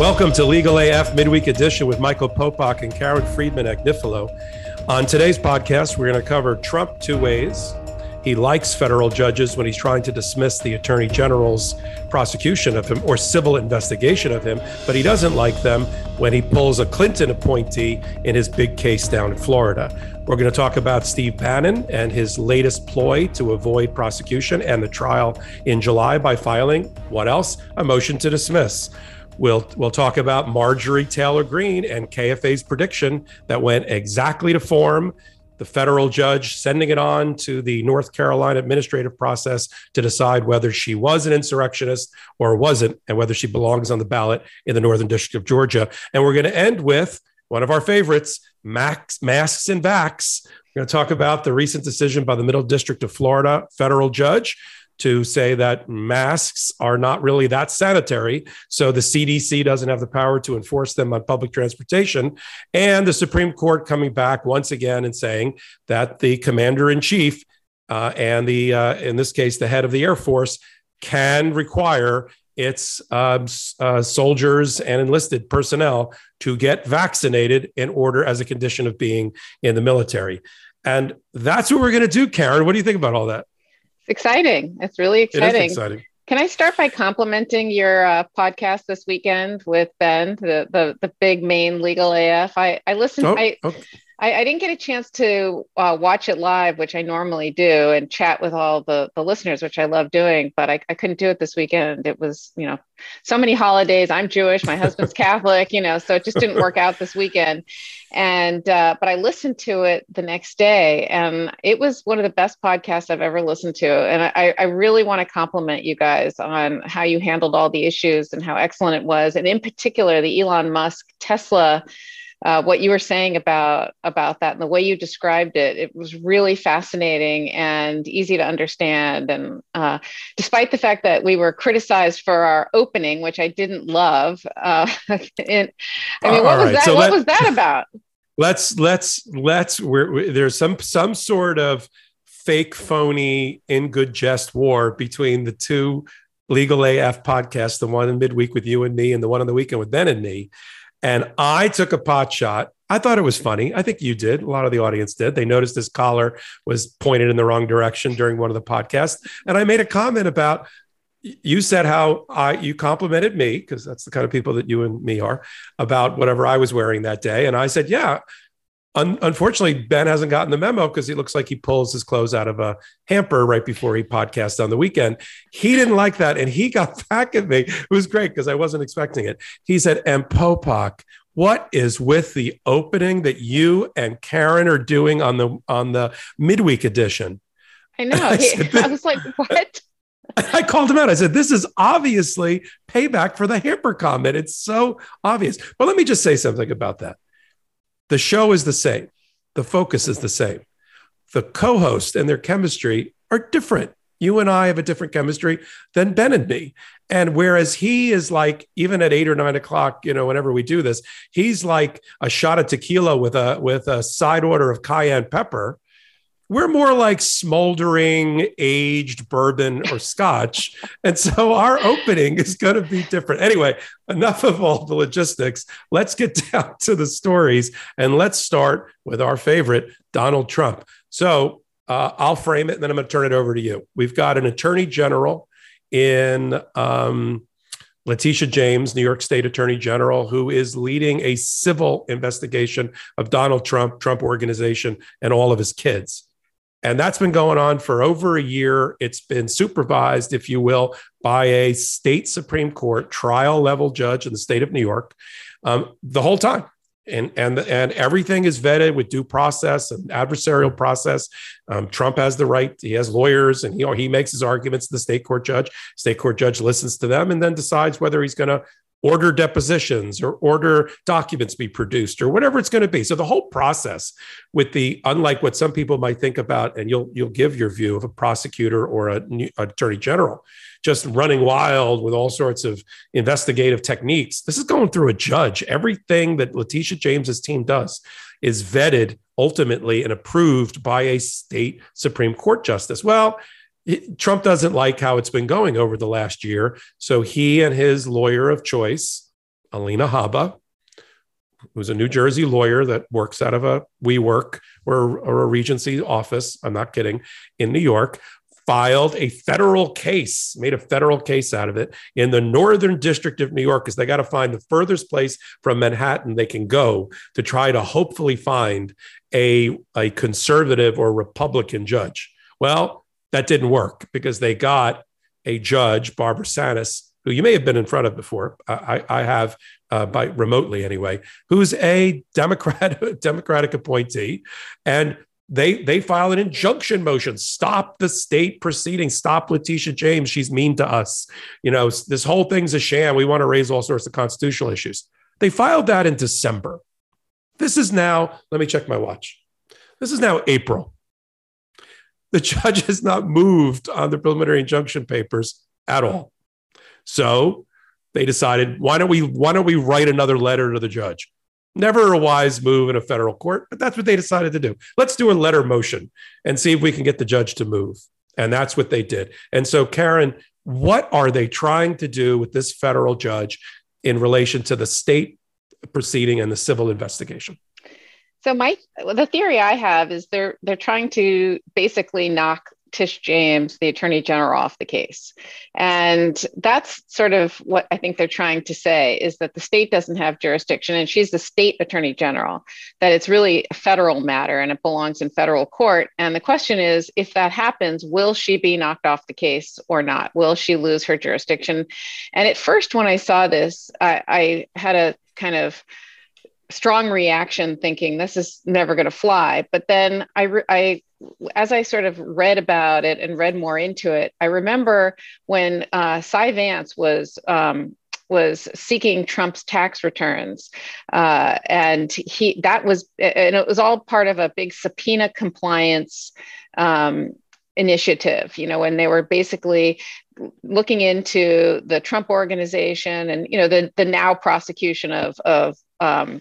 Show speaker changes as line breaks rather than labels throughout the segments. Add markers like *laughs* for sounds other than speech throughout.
Welcome to Legal AF Midweek Edition with Michael Popok and Karen Friedman Agnifilo. On today's podcast, we're going to cover Trump two ways. He likes federal judges when he's trying to dismiss the attorney general's prosecution of him or civil investigation of him, but he doesn't like them when he pulls a Clinton appointee in his big case down in Florida. We're going to talk about Steve Bannon and his latest ploy to avoid prosecution and the trial in July by filing what else? A motion to dismiss. We'll we'll talk about Marjorie Taylor Greene and KFA's prediction that went exactly to form. The federal judge sending it on to the North Carolina administrative process to decide whether she was an insurrectionist or wasn't, and whether she belongs on the ballot in the Northern District of Georgia. And we're going to end with one of our favorites, Max, masks and vax. We're going to talk about the recent decision by the Middle District of Florida federal judge to say that masks are not really that sanitary. So the CDC doesn't have the power to enforce them on public transportation. And the Supreme Court coming back once again and saying that the commander in chief uh, and the, uh, in this case, the head of the Air Force can require its uh, uh, soldiers and enlisted personnel to get vaccinated in order as a condition of being in the military. And that's what we're going to do, Karen. What do you think about all that?
It's exciting. It's really exciting.
It is exciting.
Can I start by complimenting your uh, podcast this weekend with Ben, the the, the big main legal AF? I I listened. Oh, I, okay. I, I didn't get a chance to uh, watch it live, which I normally do, and chat with all the, the listeners, which I love doing, but I, I couldn't do it this weekend. It was, you know, so many holidays. I'm Jewish, my husband's *laughs* Catholic, you know, so it just didn't work out this weekend. And, uh, but I listened to it the next day, and it was one of the best podcasts I've ever listened to. And I, I really want to compliment you guys on how you handled all the issues and how excellent it was. And in particular, the Elon Musk Tesla uh, what you were saying about about that and the way you described it it was really fascinating and easy to understand and uh, despite the fact that we were criticized for our opening which i didn't love uh, *laughs* i mean what was right. that so what was that about *laughs*
let's let's let's we're, we're, there's some some sort of fake phony in good jest war between the two legal af podcasts the one in midweek with you and me and the one on the weekend with ben and me and I took a pot shot. I thought it was funny. I think you did. A lot of the audience did. They noticed his collar was pointed in the wrong direction during one of the podcasts. And I made a comment about you said how I you complimented me because that's the kind of people that you and me are about whatever I was wearing that day. And I said, yeah, Un- unfortunately, Ben hasn't gotten the memo because he looks like he pulls his clothes out of a hamper right before he podcasts on the weekend. He didn't like that, and he *laughs* got back at me. It was great because I wasn't expecting it. He said, "And Popok, what is with the opening that you and Karen are doing on the on the midweek edition?"
I know. *laughs* I, said, I was like, "What?" *laughs*
I called him out. I said, This is obviously payback for the hamper comment. It's so obvious. But let me just say something about that. The show is the same, the focus is the same. The co host and their chemistry are different. You and I have a different chemistry than Ben and me. And whereas he is like, even at eight or nine o'clock, you know, whenever we do this, he's like a shot of tequila with a with a side order of cayenne pepper we're more like smoldering aged bourbon or scotch. and so our opening is going to be different. Anyway, enough of all the logistics. Let's get *laughs* down to the stories and let's start with our favorite, Donald Trump. So uh, I'll frame it and then I'm going to turn it over to you. We've got an attorney general in um, Letitia James, New York State Attorney General, who is leading a civil investigation of Donald Trump, Trump Organization, and all of his kids. And that's been going on for over a year. It's been supervised, if you will, by a state Supreme Court trial level judge in the state of New York um, the whole time. And, and, and everything is vetted with due process and adversarial process. Um, Trump has the right, he has lawyers, and you know, he makes his arguments to the state court judge. State court judge listens to them and then decides whether he's going to order depositions or order documents be produced or whatever it's going to be. So the whole process with the unlike what some people might think about, and you'll you'll give your view of a prosecutor or a new, attorney general just running wild with all sorts of investigative techniques. This is going through a judge. Everything that Letitia James's team does is vetted ultimately and approved by a state Supreme Court justice. Well, Trump doesn't like how it's been going over the last year. So he and his lawyer of choice, Alina Habba, who's a New Jersey lawyer that works out of a WeWork or, or a Regency office, I'm not kidding, in New York, filed a federal case, made a federal case out of it in the Northern District of New York, because they got to find the furthest place from Manhattan they can go to try to hopefully find a, a conservative or Republican judge. Well, that didn't work because they got a judge, Barbara Sannes, who you may have been in front of before. I, I have uh, by remotely anyway, who's a Democrat, *laughs* Democratic appointee, and they they file an injunction motion. Stop the state proceeding. Stop Letitia James. She's mean to us. You know this whole thing's a sham. We want to raise all sorts of constitutional issues. They filed that in December. This is now. Let me check my watch. This is now April. The *laughs* judge has not moved on the preliminary injunction papers at all. So they decided, why don't we why don't we write another letter to the judge? Never a wise move in a federal court, but that's what they decided to do. Let's do a letter motion and see if we can get the judge to move. And that's what they did. And so, Karen, what are they trying to do with this federal judge in relation to the state proceeding and the civil investigation?
So my the theory I have is they're they're trying to basically knock Tish James, the attorney general, off the case. And that's sort of what I think they're trying to say is that the state doesn't have jurisdiction, and she's the state attorney general, that it's really a federal matter and it belongs in federal court. And the question is if that happens, will she be knocked off the case or not? Will she lose her jurisdiction? And at first, when I saw this, I, I had a kind of strong reaction thinking this is never going to fly. But then I, I as i sort of read about it and read more into it i remember when uh, cy vance was um, was seeking trump's tax returns uh, and he that was and it was all part of a big subpoena compliance um, initiative you know when they were basically looking into the Trump organization and you know the the now prosecution of of um,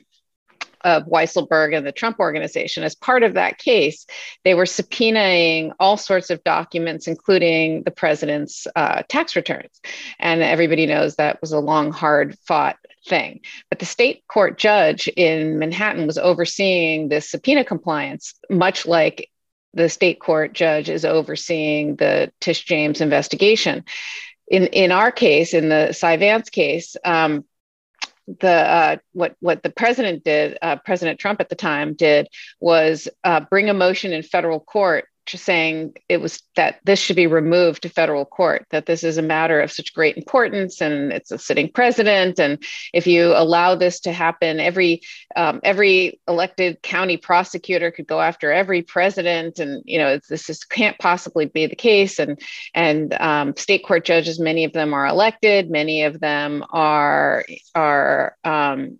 of Weisselberg and the Trump organization. As part of that case, they were subpoenaing all sorts of documents, including the president's uh, tax returns. And everybody knows that was a long, hard fought thing. But the state court judge in Manhattan was overseeing this subpoena compliance, much like the state court judge is overseeing the Tish James investigation. In, in our case, in the Cy Vance case, um, the uh, what what the president did, uh, President Trump at the time did, was uh, bring a motion in federal court saying it was that this should be removed to federal court that this is a matter of such great importance and it's a sitting president. And if you allow this to happen every um, every elected county prosecutor could go after every president. And you know this just can't possibly be the case. And and um, state court judges many of them are elected. Many of them are are um,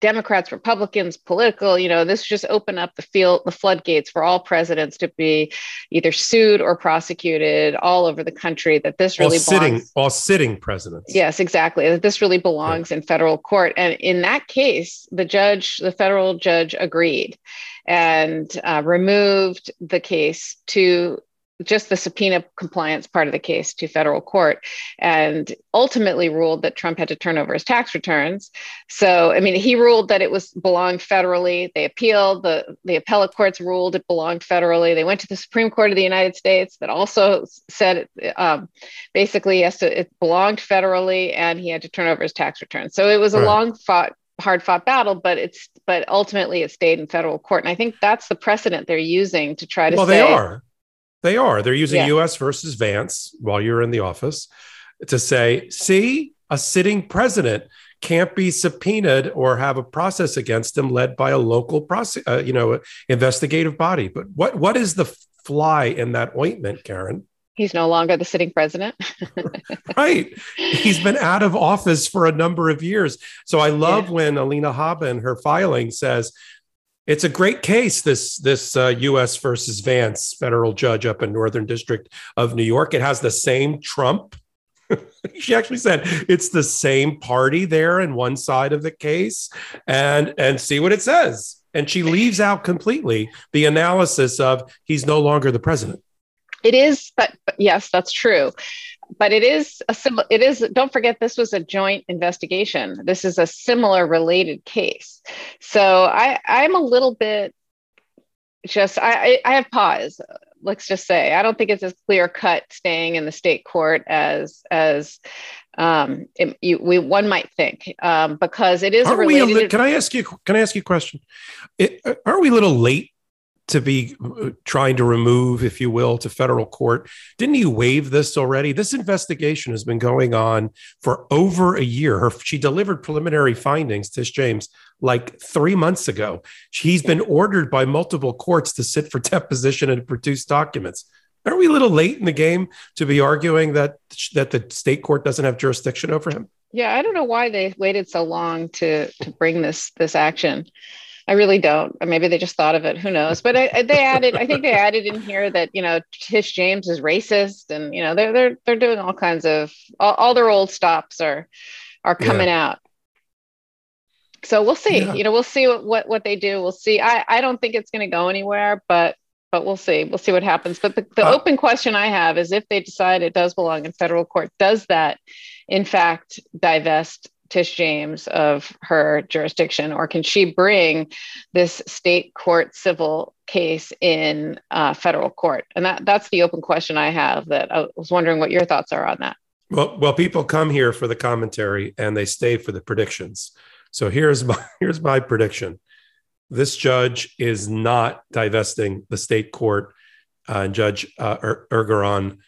Democrats, Republicans, political, you know, this just opened up the field, the floodgates for all presidents to be either sued or prosecuted all over the country. That this really
all sitting, belongs, all sitting presidents.
Yes, exactly. That this really belongs yeah. in federal court. And in that case, the judge, the federal judge, agreed and uh, removed the case to just the subpoena compliance part of the case to federal court and ultimately ruled that Trump had to turn over his tax returns. So, I mean, he ruled that it was belonged federally. They appealed, the, the appellate courts ruled it belonged federally. They went to the Supreme Court of the United States that also said um, basically, yes, it belonged federally and he had to turn over his tax returns. So it was a right. long fought hard fought battle, but it's but ultimately it stayed in federal court. And I think that's the precedent they're using to try to
well,
say,
they are. They are. They're using yeah. US versus Vance while you're in the office to say, see, a sitting president can't be subpoenaed or have a process against him led by a local process, uh, you know, investigative body. But what what is the fly in that ointment, Karen?
He's no longer the sitting president. *laughs*
right. He's been out of office for a number of years. So I love yeah. when Alina Habba in her filing says it's a great case. This this uh, U.S. versus Vance federal judge up in Northern District of New York. It has the same Trump. *laughs* she actually said it's the same party there in one side of the case, and and see what it says. And she leaves out completely the analysis of he's no longer the president.
It is, but, but yes, that's true. But it is a similar. It is. Don't forget, this was a joint investigation. This is a similar, related case. So I, I'm a little bit just. I, I have pause. Let's just say I don't think it's as clear cut staying in the state court as as um, it, you, we one might think um, because it is
are
related.
We a, can I ask you? Can I ask you a question? It, are we a little late to be uh, trying to remove, if you will, to federal court. Didn't he waive this already? This investigation has been going on for over a year. Her, she delivered preliminary findings, Tish James, like three months ago. He's been ordered by multiple courts to sit for *laughs* deposition and produce documents. Are we a little late in the game to be arguing that that the state court doesn't have jurisdiction over him?
Yeah, I don't know why they waited so long to to bring this this action. I really don't. Or maybe they just thought of it. Who knows? But I, they added. I think they *laughs* added in here that you know Tish James is racist, and you know they're they're they're doing all kinds of all, all their old stops are are coming yeah. out. So we'll see. Yeah. You know, we'll see what, what what they do. We'll see. I I don't think it's going to go anywhere, but but we'll see. We'll see what happens. But the, the uh, open question I have is if they decide it does belong in federal court, does that in fact divest Tish James of her jurisdiction, or can she bring this state court civil case in uh, federal court? And that, that's the open question I have. That I was wondering what your thoughts are on that.
Well, well, people come here for the commentary and they stay for the predictions. So here's my *laughs* here's my prediction: this judge is not divesting the state court, uh, Judge uh, Engoron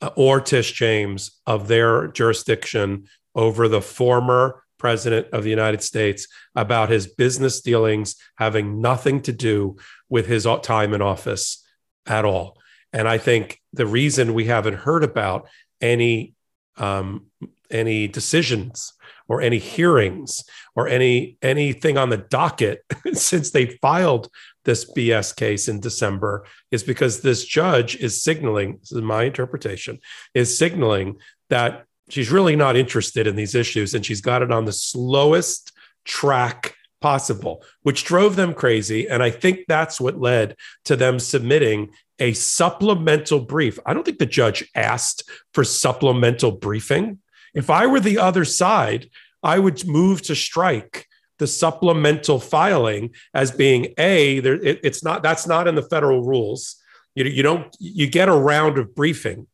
uh, or Tish James of their jurisdiction over the former president of the United States about his business dealings having nothing to do with his time in office at all. And I think the reason we haven't heard about any um, any decisions or any hearings or any anything on the docket *laughs* since they filed this BS case in December is because this judge is signaling, this is my interpretation, is signaling that she's really not interested in these issues and she's got it on the slowest track possible, which drove them crazy. And I think that's what led to them submitting a supplemental brief. I don't think the judge asked for supplemental briefing. If I were the other side, I would move to strike the supplemental filing as being a there it, it's not that's not in the federal rules you, you don't you get a round of briefing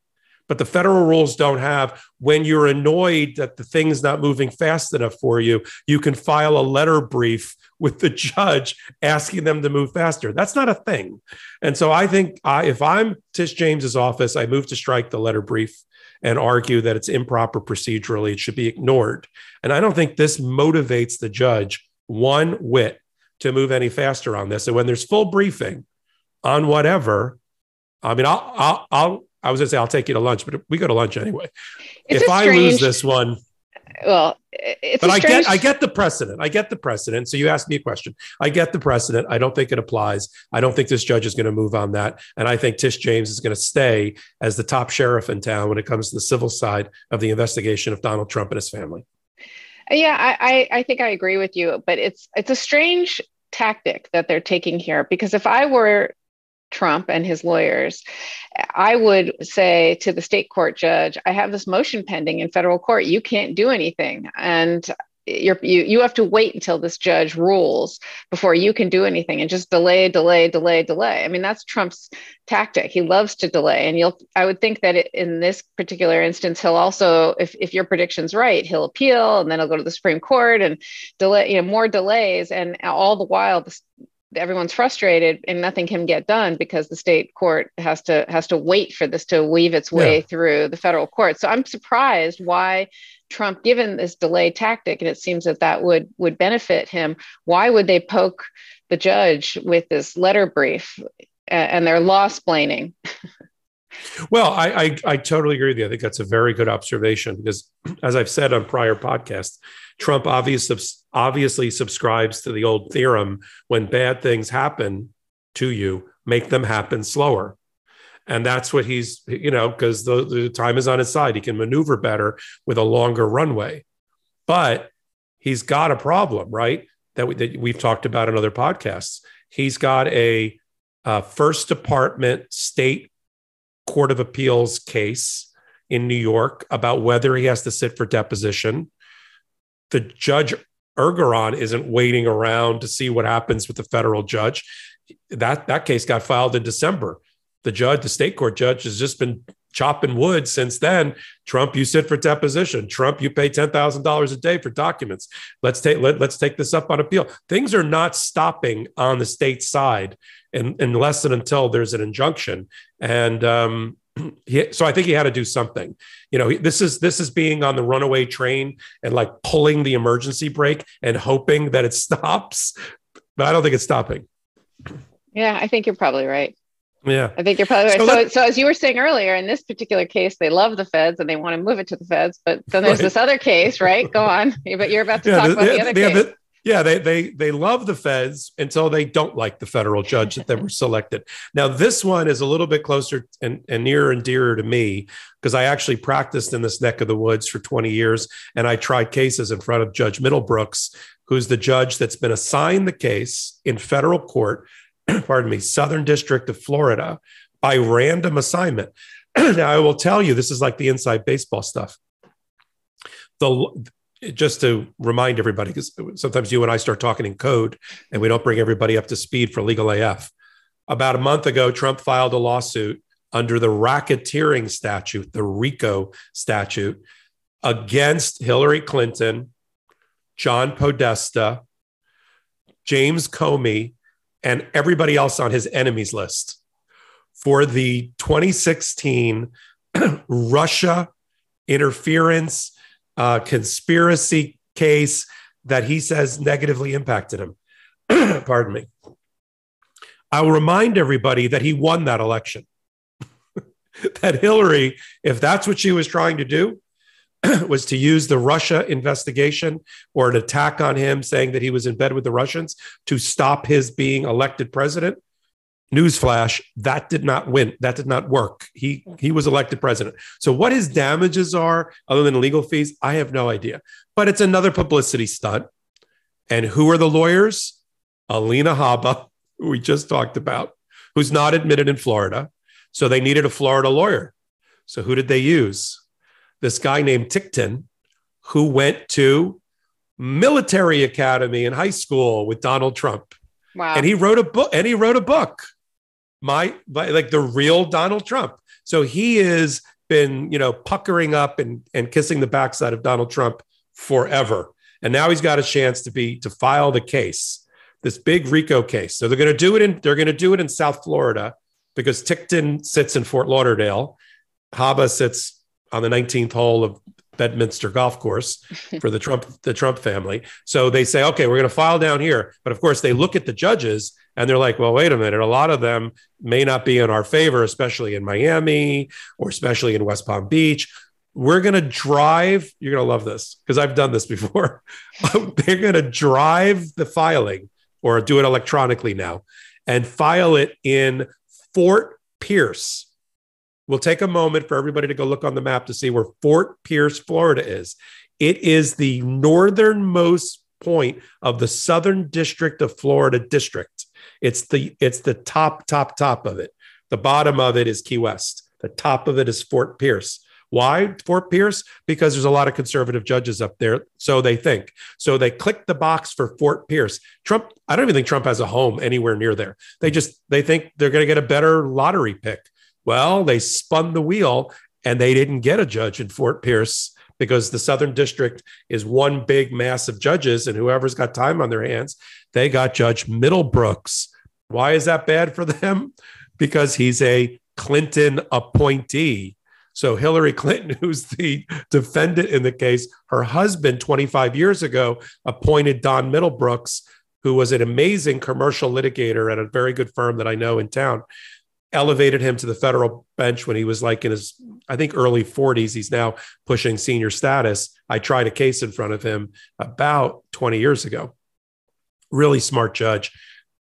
but the federal rules don't have when you're annoyed that the thing's not moving fast enough for you, you can file a letter brief with the *laughs* judge asking them to move faster. That's not a thing. And so I think I, if I'm Tish James's office, I move to strike the letter brief and argue that it's improper procedurally. It should be ignored. And I don't think this motivates the judge one whit to move any faster on this. And when there's full briefing on whatever, I mean, I'll, I'll, I'll I was gonna say I'll take you to lunch, but we go to lunch anyway. It's if strange, I lose this one,
well, it's
but
I
get I get the precedent. I get the precedent. So you asked me a question. I get the precedent. I don't think it applies. I don't think this judge is going to move on that, and I think Tish James is going to stay as the top sheriff in town when it comes to the civil side of the investigation of Donald Trump and his family.
Yeah, I, I think I agree with you, but it's it's a strange tactic that they're taking here because if I were Trump and his lawyers, I would say to the state court judge, I have this motion pending in federal court. You can't do anything. And you you have to wait until this judge rules before you can do anything and just delay delay delay delay i mean that's trump's tactic he loves to delay and you'll i would think that in this particular instance he'll also if, if your prediction's right he'll appeal and then he'll go to the supreme court and delay you know more delays and all the while the, everyone's frustrated and nothing can get done because the state court has to has to wait for this to weave its way yeah. through the federal court so i'm surprised why trump given this delay tactic and it seems that that would would benefit him why would they poke the judge with this letter brief and they're law splaining *laughs*
Well, I, I, I totally agree with you. I think that's a very good observation because, *clears throat* as I've said on prior podcasts, Trump obviously obviously subscribes to the old theorem: when bad things happen to you, make them happen slower. And that's what he's, you know, because the, the time is on his side. He can maneuver better with a longer runway. But he's got a problem, right? That, we, that we've talked about in other podcasts. He's got a, a First Department state Court of Appeals case in New York about whether he has to sit for deposition. The judge Engoron isn't waiting around to see what happens with the federal judge. That that case got filed in December. The judge, the state court judge, has just been chopping wood since then. Trump, you sit for deposition. Trump, you pay ten thousand dollars a day for documents. Let's take let, let's take this up on appeal. Things are not stopping on the state side, in, unless and until there's an injunction. And um, he, so I think he had to do something. You know, this is this is being on the runaway train and like pulling the emergency brake and hoping that it *laughs* stops. But I don't think it's stopping.
Yeah, I think you're probably right.
Yeah.
I think you're probably right. So, so, so, as you were saying earlier, in this particular case, they love the feds and they want to move it to the feds. But then there's right. this other case, right? Go on. *laughs* But you're about to yeah, talk the, about the, the other case. The,
yeah, they they they love the feds until they don't like the federal judge that they were *laughs* selected. Now, this one is a little bit closer and, and nearer and dearer to me because I actually practiced in this neck of the woods for 20 years and I tried cases in front of Judge Middlebrooks, who's the judge that's been assigned the case in federal court *clears throat* pardon me, Southern District of Florida by random assignment. *clears throat* now, I will tell you, this is like the inside baseball stuff. The just to remind everybody, because sometimes you and I start talking in code and we don't bring everybody up to speed for legal AF. About a month ago, Trump filed a lawsuit under the racketeering statute, the RICO statute, against Hillary Clinton, John Podesta, James Comey, and everybody else on his enemies list for the 2016 *clears throat* Russia interference uh, conspiracy case that he says negatively impacted him. *clears throat* Pardon me. I will remind everybody that he won that election. *laughs* that Hillary, if that's what she was trying to do, *clears throat* was to use the Russia investigation or an attack on him saying that he was in bed with the Russians to stop his being elected president. Newsflash, that did not win. That did not work. He he was elected president. So what his damages are other than legal fees, I have no idea. But it's another publicity stunt. And who are the lawyers? Alina Habba, who we just talked about, who's not admitted in Florida. So they needed a Florida lawyer. So who did they use? this guy named Ticktin who went to military academy in high school with Donald Trump.
Wow.
And he wrote a book and he wrote a book. My like the real Donald Trump. So he has been, you know, puckering up and, and kissing the backside of Donald Trump forever. And now he's got a chance to be to file the case, this big RICO case. So they're going to do it in they're going to do it in South Florida because Ticktin sits in Fort Lauderdale. Habba sits on the 19th hole of Bedminster Golf Course *laughs* for the Trump the Trump family. So they say, okay, we're going to file down here. But of course, they look at the judges and they're like, well, wait a minute. A lot of them may not be in our favor, especially in Miami or especially in West Palm Beach. We're going to drive. You're going to love this because I've done this before. *laughs* Um, they're going to drive the filing or do it electronically now and file it in Fort Pierce We'll take a moment for everybody to go look on the map to see where Fort Pierce, Florida is. It is the northernmost point of the Southern District of Florida district. It's the it's the top top top of it. The bottom of it is Key West. The top of it is Fort Pierce. Why Fort Pierce? Because there's a lot of conservative judges up there, so they think. So they click the box for Fort Pierce. Trump, I don't even think Trump has a home anywhere near there. They just they think they're going to get a better lottery pick. Well, they spun the wheel and they didn't get a judge in Fort Pierce because the Southern District is one big mass of judges, and whoever's got time on their hands, they got Judge Middlebrooks. Why is that bad for them? Because he's a Clinton appointee. So Hillary Clinton, *laughs* who's the defendant in the case, her husband 25 years ago appointed Don Middlebrooks, who was an amazing commercial litigator at a very good firm that I know in town elevated him to the federal bench when he was like in his, I think, early 40s. He's now pushing senior status. I tried a case in front of him about 20 years ago. Really smart judge,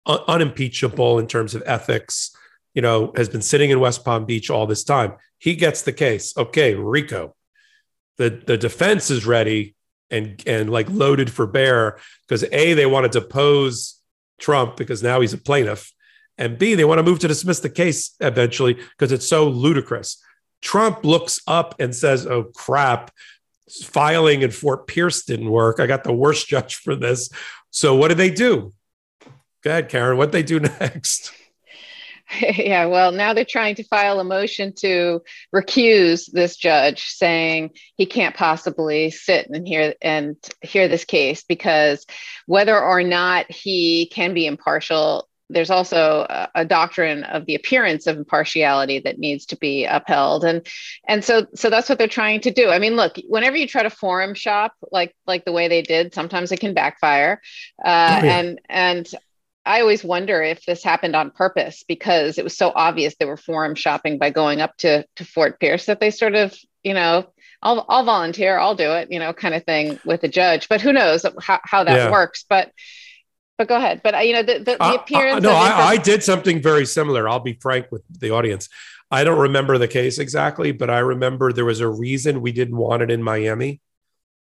un- unimpeachable in terms of ethics, you know, has been sitting in West Palm Beach all this time. He gets the case. Okay, Rico. The, the defense is ready and and like loaded for bear because a they want to depose Trump because now he's a plaintiff and B, they want to move to dismiss the case eventually because it's so ludicrous. Trump looks up and says, Oh crap, filing in Fort Pierce didn't work. I got the worst *laughs* judge for this. So what do they do? Go ahead, Karen. What they do *laughs* next? *laughs*
Yeah, well, now they're trying to file a motion to recuse this judge, saying he can't possibly sit and hear and hear this case because whether or not he can be impartial there's also a, a, doctrine of the appearance of impartiality that needs to be upheld and and so so that's what they're trying to do i mean look whenever you try to forum shop like like the way they did sometimes it can backfire uh, oh, yeah. and and i always wonder if this happened on purpose because it was so obvious they were forum shopping by going up to to fort pierce that they sort of you know I'll, I'll volunteer, I'll do it, you know, kind of thing with the judge. But who knows how, how that yeah. works. But but go ahead. But uh, you know, the, the, the appearance.
Uh, uh, no, I, I did something very similar. I'll be frank with the audience. I don't remember the case exactly, but I remember there was a reason we didn't want it in Miami,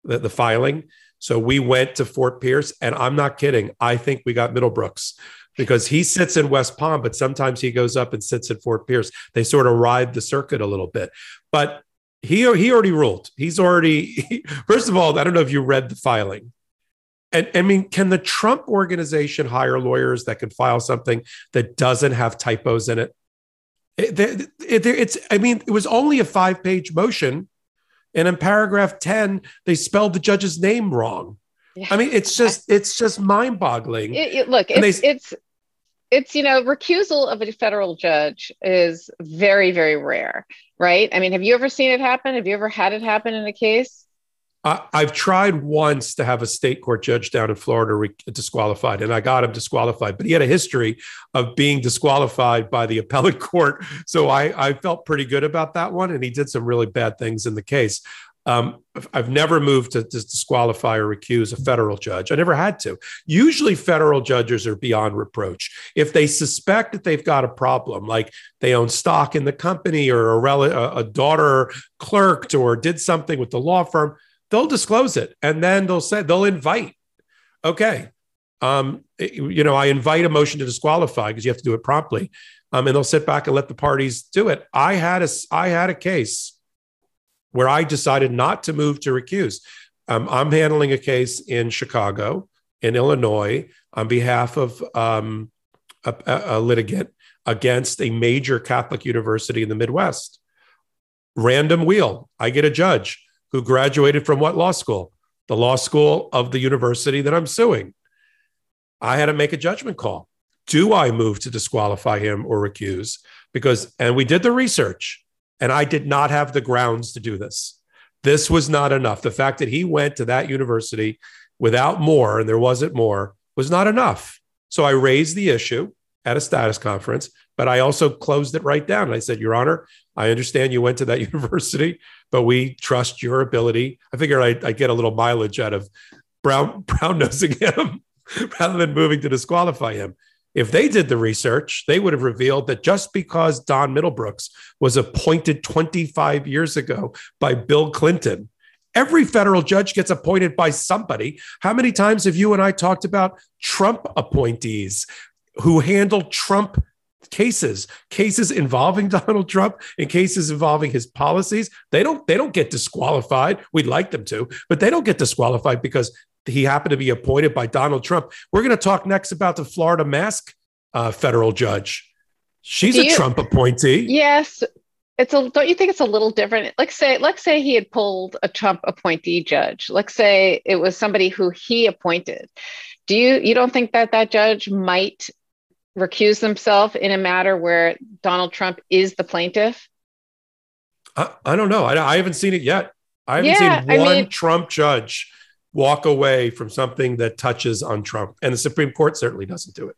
the, the filing. So we went to Fort Pierce, and I'm not kidding. I think we got Middlebrooks because he sits in West Palm, but sometimes he goes up and sits at Fort Pierce. They sort of ride the circuit a little bit. But he he already ruled. He's already *laughs* first of all, I don't know if you read the filing. And I mean, can the Trump organization hire lawyers that can file something that doesn't have typos in it? it, it it's, I mean, it was only a five page motion. And in paragraph 10, they spelled the judge's name wrong. Yeah. I mean, it's just, it's just mind boggling.
Look, it's, they, it's, it's, you know, recusal of a federal judge is very, very rare, right? I mean, have you ever seen it happen? Have you ever had it happen in a case?
I, have tried once to have a state court judge down in Florida re- disqualified, and I got him disqualified. But he had a history of being disqualified by the *laughs* appellate court, so I, I felt pretty good about that one. And he did some really bad things in the case. Um, I've never moved to, to, disqualify or recuse a federal judge. I never had to. Usually, federal judges are beyond reproach. If they suspect that they've got a problem, like they own stock in the company or a, rel- a daughter clerked or did something with the law firm, they'll disclose it and then they'll say they'll invite. Okay. Um, you know i invite a motion to disqualify because you have to do it promptly. Um, and they'll sit back and let the parties do it. I had a i had a case where i decided not to move to recuse. Um, i'm handling a case in chicago in illinois on behalf of um, a, a litigant against a major catholic university in the midwest. Random wheel. I get a judge who graduated from what law school? The law school of the university that I'm suing. I had to make a judgment call. Do I move to disqualify him or recuse? Because, and we did the research, and I did not have the grounds to do this. This was not enough. The fact that he went to that university without more, and there wasn't more, was not enough. So I raised the issue at a status conference, but I also closed it right down. I said, Your Honor, I understand you went to that *laughs* university but we trust your ability. I figured I'd, I'd get a little mileage out of brown *laughs* brown nosing him *laughs* rather than moving to disqualify him. If they did the research, they would have revealed that just because Don Middlebrooks was appointed 25 years ago by Bill Clinton, every federal judge gets appointed by somebody. How many times have you and I talked about Trump appointees who handle Trump cases cases involving *laughs* donald trump and cases involving his policies they don't they don't get disqualified. We'd like them to but they don't get disqualified because he happened to be appointed by donald trump. We're going to talk next about the florida mask uh, federal judge. She's Do a you, trump appointee.
Yes. It's a don't you think it's a little different? Let's say let's say he had pulled a trump appointee judge. Let's say it was somebody who he appointed. Do you you don't think that that judge might recuse themselves in a matter where Donald Trump is the plaintiff?
I, I don't know. I, I, haven't seen it yet. I haven't yeah, seen one I mean, Trump judge walk away from something that touches on Trump, and the Supreme Court certainly doesn't do it.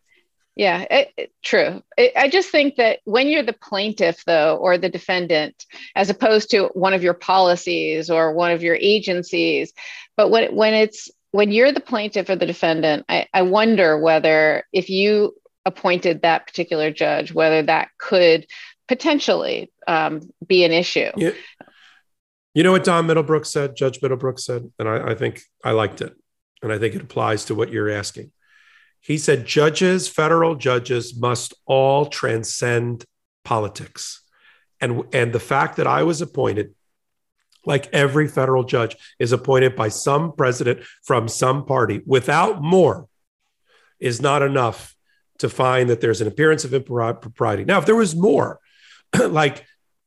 Yeah, it, it, true. It, I just think that when you're the plaintiff, though, or the defendant, as opposed to one of your policies or one of your agencies, but when when it's when you're the plaintiff or the defendant, I, I wonder whether if you appointed that particular judge, whether that could potentially um, be an issue.
Yeah. You know what Don Middlebrook said, Judge Middlebrook said, and I, I think I liked it. And I think it applies to what you're asking. He said, judges, federal judges must all transcend politics. And, and the fact that I was appointed, like every federal judge, is appointed by some president from some party without more, is not enough to find that there's an appearance of impropriety. Now, if there was more, *clears throat* like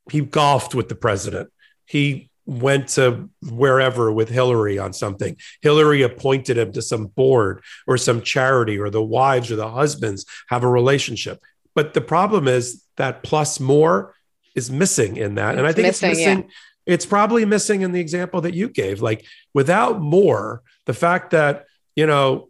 he golfed with the president, he went to wherever with Hillary on something. Hillary appointed him to some board or some charity, or the wives or the husbands have a relationship. But the problem is that plus more is missing in that. and I think missing, it's missing. Yeah. It's probably missing in the example that you gave. Like without more, the fact that, you know,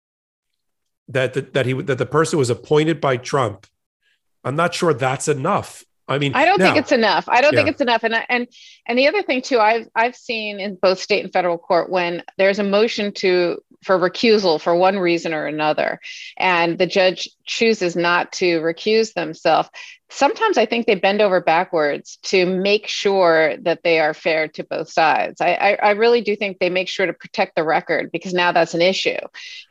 That, that, that he that the person was appointed by Trump. I'm not sure that's enough. I mean,
I don't now, think it's enough. I don't yeah. think it's enough. And and and the other thing too, I've I've seen in both state and federal court when there's a motion to for recusal for one reason or another, and the judge chooses not to recuse themselves, sometimes I think they bend over backwards to make sure that they are fair to both sides. I, I, I really do think they make sure to protect the record because now that's an issue.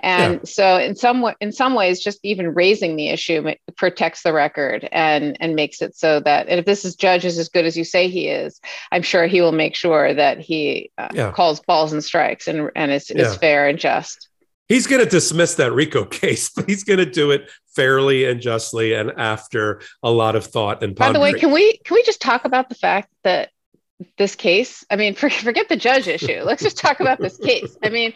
And yeah. so in some in some ways, just even raising the issue protects the record and and makes it so that and if this is judge is as good as you say he is, I'm sure he will make sure that he uh, yeah. calls balls and strikes and and is, yeah. is fair and just
he's going to dismiss that RICO *laughs* case, but he's going to do it fairly and justly and after a lot of thought and pondering.
By the way, can we can we just talk about the fact that this case i mean *laughs* forget the judge issue let's just talk about this case i mean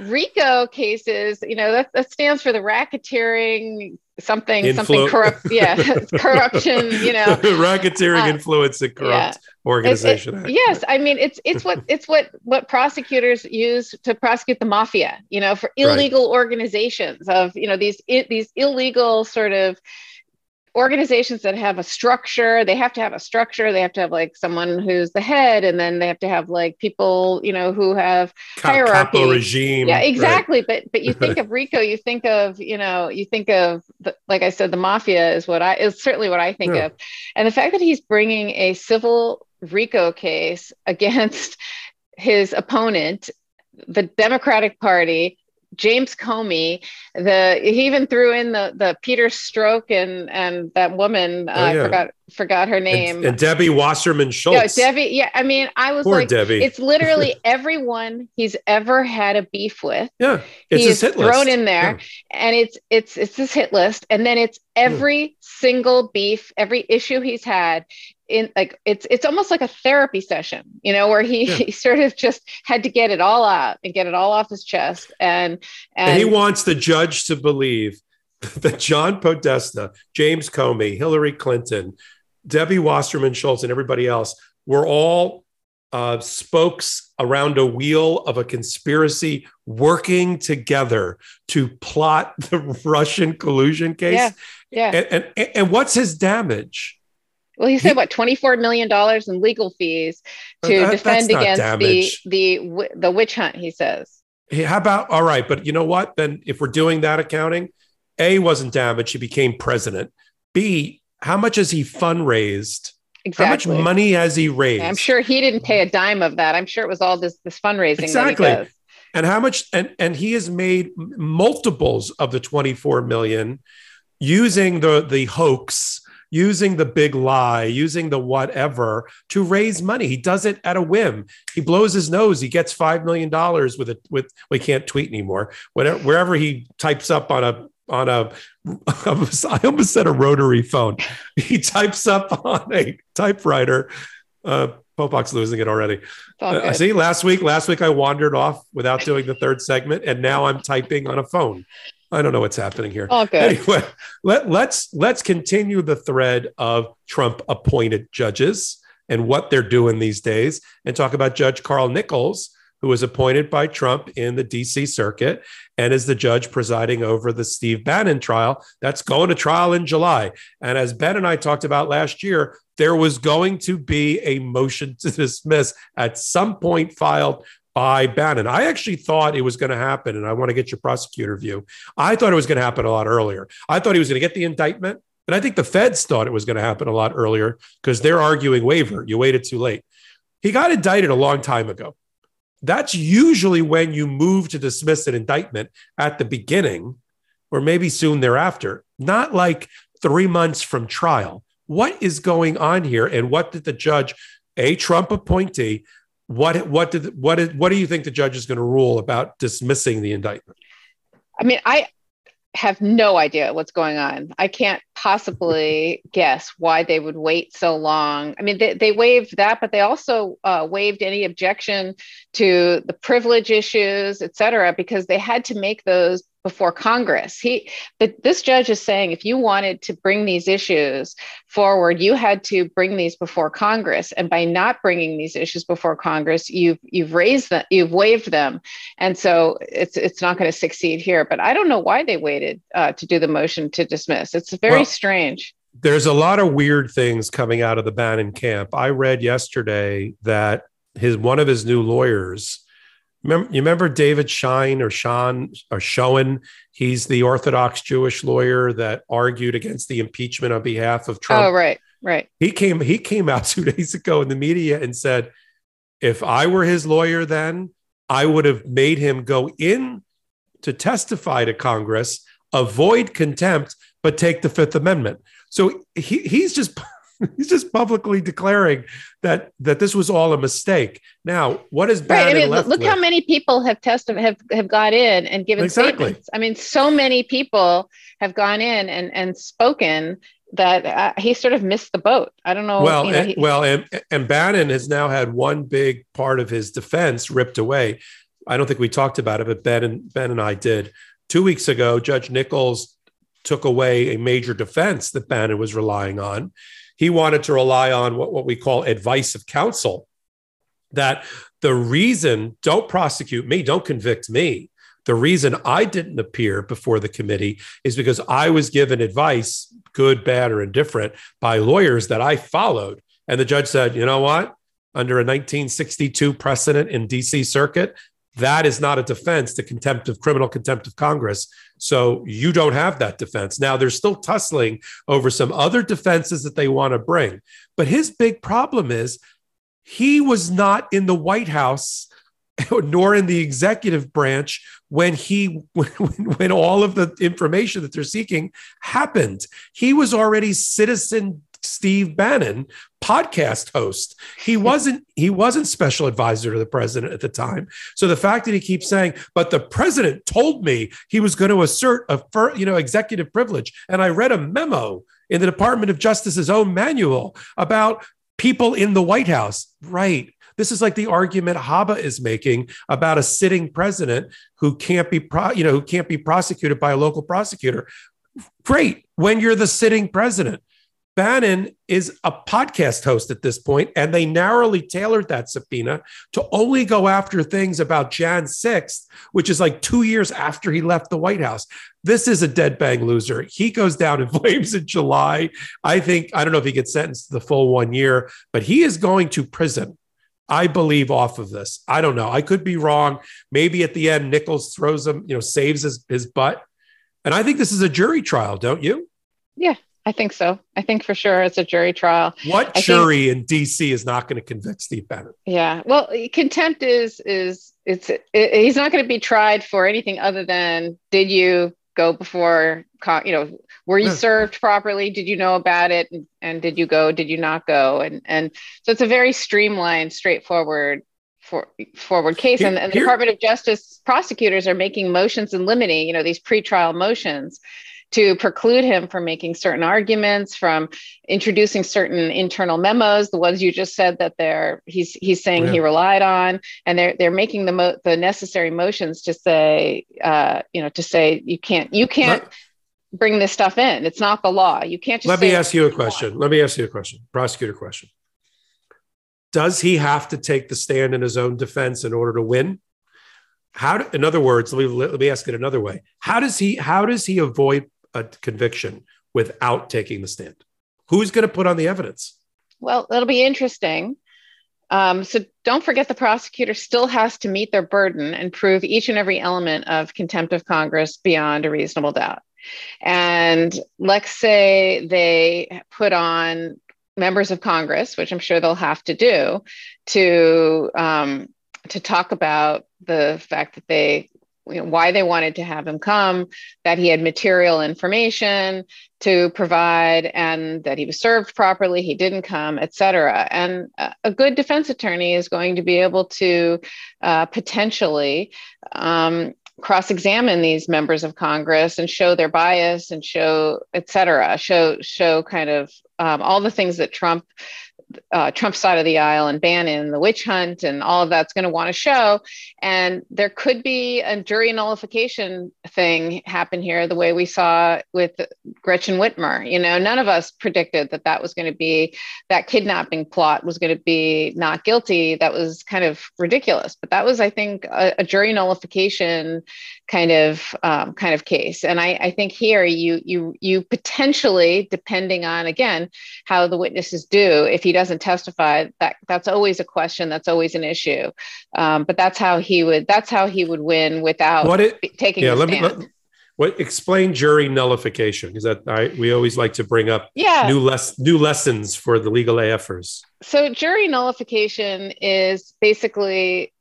rico cases you know that, that stands for the racketeering something Influ- something corrupt yeah *laughs* *laughs* corruption you know *laughs*
racketeering uh, influence and corrupt yeah. organization
it, it, yes i mean it's it's what it's what what prosecutors use to prosecute the mafia you know for illegal right. organizations of you know these these illegal sort of organizations that have a structure they have to have a structure they have to have like someone who's the head and then they have to have like people you know who have hierarchy
Capo regime
yeah exactly right. but but you think *laughs* of rico you think of you know you think of the, like i said the mafia is what i is certainly what i think yeah. of and the fact that he's bringing a civil rico case *laughs* against his opponent the democratic party James Comey, the he even threw in the the Peter Strzok and and that woman uh, oh, yeah. I forgot forgot her name
and, and Debbie Wasserman Schultz.
Yeah, Debbie. Yeah, I mean, I was Poor like, Debbie. it's literally *laughs* everyone he's ever had a beef with.
Yeah,
it's his hit list thrown in there, yeah. and it's it's it's this hit list, and then it's every yeah. single beef, every issue he's had, in like it's it's almost like a therapy session you know where he, yeah. *laughs* he sort of just had to get it all out and get it all off his chest and
and, and he wants the judge to believe *laughs* that john podesta james comey hillary clinton debbie wasserman schultz and everybody else were all uh, spokes around a wheel of a conspiracy working together to plot *laughs* the russian collusion case
yeah, yeah.
and, and, and what's his damage
well, he said he, what twenty four million dollars in legal fees to that, defend against the the the witch hunt. He says.
Hey, how about all right? But you know what? Then if we're doing that accounting, A wasn't damaged. He became president. B, how much has he fundraised? Exactly. How much money has he raised?
I'm sure he didn't pay a dime of that. I'm sure it was all this this fundraising. Exactly.
And how much? And and he has made multiples of the 24 million using the the hoax using the big lie, using the whatever to raise money. He does it at a whim. He blows his nose. He gets five million dollars with it. With we can't tweet anymore. Whatever, wherever he types up on a on a *laughs* I almost said a rotary phone. He types up on a typewriter. Uh, Popok's losing it already. Uh, see, last week, last week I wandered off without doing the third segment, and now I'm typing on a phone. I don't know what's happening here.
Okay.
Anyway, let, let's let's continue the thread of Trump appointed judges and what they're doing these days, and talk about Judge Carl Nichols, who was appointed by Trump in the DC circuit and is the judge presiding over the Steve Bannon trial that's going to trial in July. And as Ben and I talked about last year, there was going to be a motion to dismiss at some point filed by Bannon. I actually thought it was going to happen, and I want to get your prosecutor view. I thought it was going to happen a lot earlier. I thought he was going to get the indictment, and I think the feds thought it was going to happen a lot earlier because they're arguing waiver. You waited too late. He got indicted a long time ago. That's usually when you move to dismiss an indictment at the beginning or maybe soon thereafter, not like three months from trial. What is going on here? And what did the judge, a Trump appointee, what what did what did, what do you think the judge is going to rule about dismissing the indictment?
I mean, I have no idea what's going on. I can't possibly *laughs* guess why they would wait so long. I mean, they, they waived that, but they also uh, waived any objection to the privilege issues, et cetera, because they had to make those before Congress. He, but this judge is saying if you wanted to bring these issues forward, you had to bring these before Congress, and by not bringing these issues before Congress, you've you've raised them, you've waived them, and so it's it's not going to succeed here. But I don't know why they waited uh, to do the motion to dismiss. It's very well, strange.
There's a lot of weird things coming out of the Bannon camp. I read yesterday that his one of his new lawyers Remember, you remember David Shine or Sean or Schoen? He's the Orthodox Jewish lawyer that argued against the impeachment on behalf of Trump.
Oh, right, right.
He came he came out *laughs* two days ago in the media and said, if I were his lawyer then, I would have made him go in to testify to Congress, avoid contempt, but take the Fifth Amendment. So he, he's just *laughs* he's just publicly declaring that that this was all a mistake. Now, what is bad? Right. I mean,
look
with?
how many people have tested have have got in and given exactly. statements. I mean, so many people have gone in and and spoken that uh, he sort of missed the boat. I don't know.
Well,
you know,
and,
he,
well, and, and Bannon has now had one big part of his defense ripped away. I don't think we talked about it, but Ben and Ben and I did. Two weeks ago, Judge Nichols took away a major defense that Bannon was relying on. He wanted to rely on what, what we call advice of counsel that the reason, don't prosecute me, don't convict me. The reason I didn't appear before the committee is because I was given advice, good, bad, or indifferent, by lawyers that I followed. And the judge said, you know what? Under a 1962 precedent in DC Circuit, that is not a defense to contempt of criminal contempt of Congress. So you don't have that defense. Now they're still tussling over some other defenses that they want to bring. But his big problem is he was not in the White House *laughs* nor in the executive branch when he when, *laughs* when all of the information that they're seeking happened. He was already citizen Steve Bannon, podcast host. He *laughs* wasn't he wasn't special advisor to the president at the time. So the fact that he keeps saying, "But the president told me he was going to assert a you know executive privilege," and I read a memo in the Department of Justice's own manual about people in the White House. Right. This is like the argument Habba is making about a sitting president who can't be pro, you know who can't be prosecuted by a local prosecutor. Great when you're the sitting president. Bannon is a podcast host at this point, and they narrowly tailored that subpoena to only go after things about Jan 6th, which is like two years after he left the White House. This is a dead bang loser. He goes down in *laughs* flames in July. I think, I don't know if he gets sentenced to the full one year, but he is going to prison. I believe off of this. I don't know. I could be wrong. Maybe at the end, Nichols throws him, you know, saves his, his butt. And I think this is a jury trial, don't you?
Yeah, I think so. I think for sure it's a jury trial.
What
I
jury think, in DC is not going to convict Steve Bannon?
Yeah. Well, contempt is is it's it, he's not going to be tried for anything other than did you go before you know were you served properly did you know about it and, and did you go did you not go and and so it's a very streamlined straightforward for, forward case. and, and the Department of Justice prosecutors are making motions in limine, you know, these pretrial motions to preclude him from making certain arguments, from introducing certain internal memos, the ones you just said that they're he's he's saying yeah. he relied on, and they're they're making the mo- the necessary motions to say, uh, you know, to say you can't you can't. Let, bring this stuff in. It's not the law. You can't just.
Let me ask you a question. Let me ask you a question. Prosecutor question. Does he have to take the stand in his own defense in order to win? How, do, in other words, let me, let me ask it another way. How does he how does he avoid a conviction without taking the stand? Who's going to put on the evidence?
Well, it'll be interesting. Um, so don't forget the prosecutor still has to meet their burden and prove each and every element of contempt of Congress beyond a reasonable doubt. And let's say they put on members of Congress, which I'm sure they'll have to do, to um, to talk about the fact that they you know, why they wanted to have him come, that he had material information to provide, and that he was served properly. He didn't come, et cetera. And a good defense attorney is going to be able to uh, potentially um, cross-examine these members of Congress and show their bias and show, et cetera, show show kind of um, all the things that Trump uh, Trump's side of the aisle and Bannon, the witch hunt, and all of that's going to want to show. And there could be a jury nullification thing happen here, the way we saw with Gretchen Whitmer. You know, none of us predicted that that was going to be that kidnapping plot was going to be not guilty. That was kind of ridiculous. But that was, I think, a, a jury nullification kind of um, kind of case. And I, I think here you you you potentially, depending on again how the witnesses do, if he doesn't testify, that that's always a question. That's always an issue. Um, but that's how he would. That's how he would win without what it, taking. Yeah, let me. Let,
what explain jury nullification? Because that I, we always like to bring up
yeah.
new less new lessons for the legal AFers.
So jury nullification is basically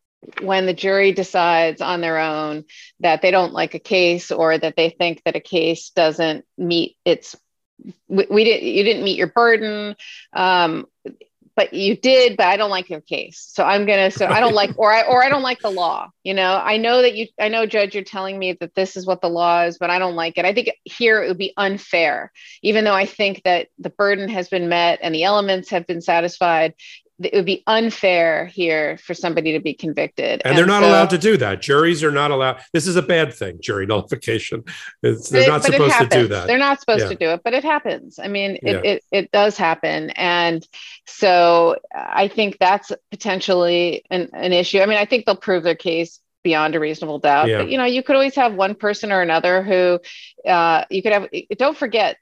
when the jury decides on their own that they don't like a case or that they think that a case doesn't meet its we, we didn't you didn't meet your burden um, but you did but i don't like your case. So i'm gonna so i don't *laughs* like or i or i don't like the law you know? I know that you i know judge you're telling me that this is what the law is but i don't like it. I think here it would be unfair even though i think that the burden has been met and the elements have been satisfied it would be unfair here for somebody to be convicted.
And, and they're not so, allowed to do that. Juries are not allowed. This is a bad thing, jury *laughs* nullification. It's, they're not supposed to do that.
They're not supposed yeah. to do it, but it happens. I mean, it, yeah. it, it does happen. And so I think that's potentially an, an issue. I mean, I think they'll prove their case beyond a reasonable doubt. Yeah. But you know, you could always have one person or another who uh, you could have. Don't forget,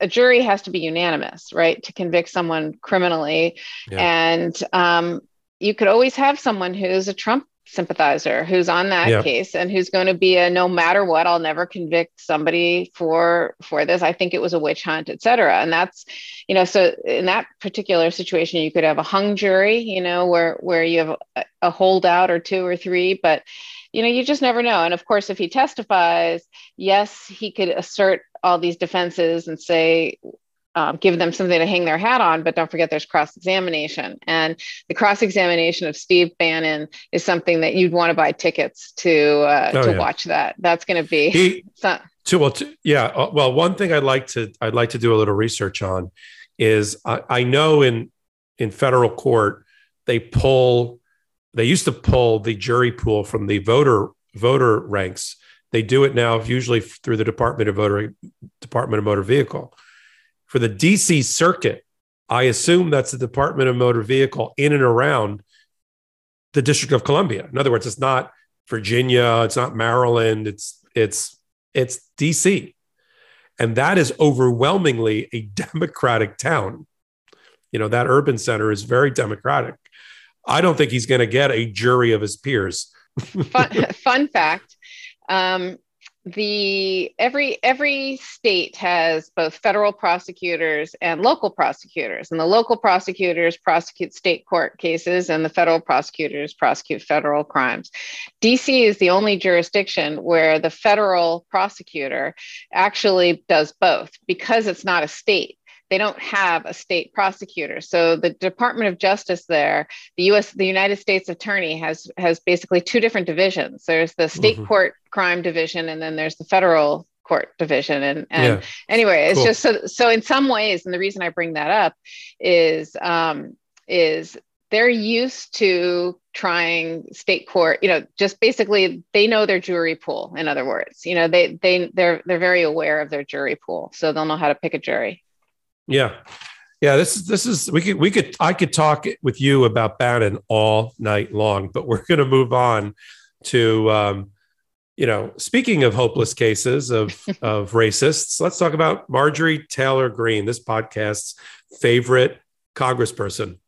a jury has to be unanimous, right, to convict someone criminally. Yeah. And um, you could always have someone who's a Trump sympathizer who's on that yeah. case and who's going to be a no matter what i'll never convict somebody for for this i think it was a witch hunt et cetera and that's you know so in that particular situation you could have a hung jury you know where where you have a, a holdout or two or three but you know you just never know and of course if he testifies yes he could assert all these defenses and say um, give them something to hang their hat on, but don't forget there's cross examination. And the cross examination of Steve Bannon is something that you'd want to buy tickets to uh, oh, to yeah. watch. That that's going to be. He, *laughs*
to, well, yeah. Uh, well, one thing I'd like to I'd like to do a little research on is I, I know in in federal court they pull they used to pull the jury pool from the voter voter ranks they do it now usually through the Department of Voter Department of Motor Vehicle. For the DC circuit, I assume that's the Department of Motor Vehicle in and around the District of Columbia. In other words, it's not Virginia, it's not Maryland, it's it's it's DC. And that is overwhelmingly a *laughs* Democratic town. You know, that urban center is very Democratic. I don't think he's going to get a jury of his peers.
fun, *laughs* fun fact um, the every every state has both federal prosecutors and local prosecutors and the local prosecutors prosecute state court cases and the federal prosecutors prosecute federal crimes. Dc is the only jurisdiction where the federal prosecutor actually does both because it's not a state they don't have a state prosecutor. So the Department of Justice there, the U.S. the United States Attorney has has basically two different divisions. There's the state mm-hmm. court crime division, and then there's the federal court division and and yeah. anyway it's cool. just so so in some ways and the reason i bring that up is um is they're used to trying state court you know just basically they know their jury pool in other words you know they they they're they're very aware of their jury pool so they'll know how to pick a jury
yeah. Yeah this is this is we could we could i could talk with you about bannon all night long but we're going to move on to um you know speaking of hopeless cases of *laughs* of racists let's talk about marjorie taylor greene this podcast's favorite congressperson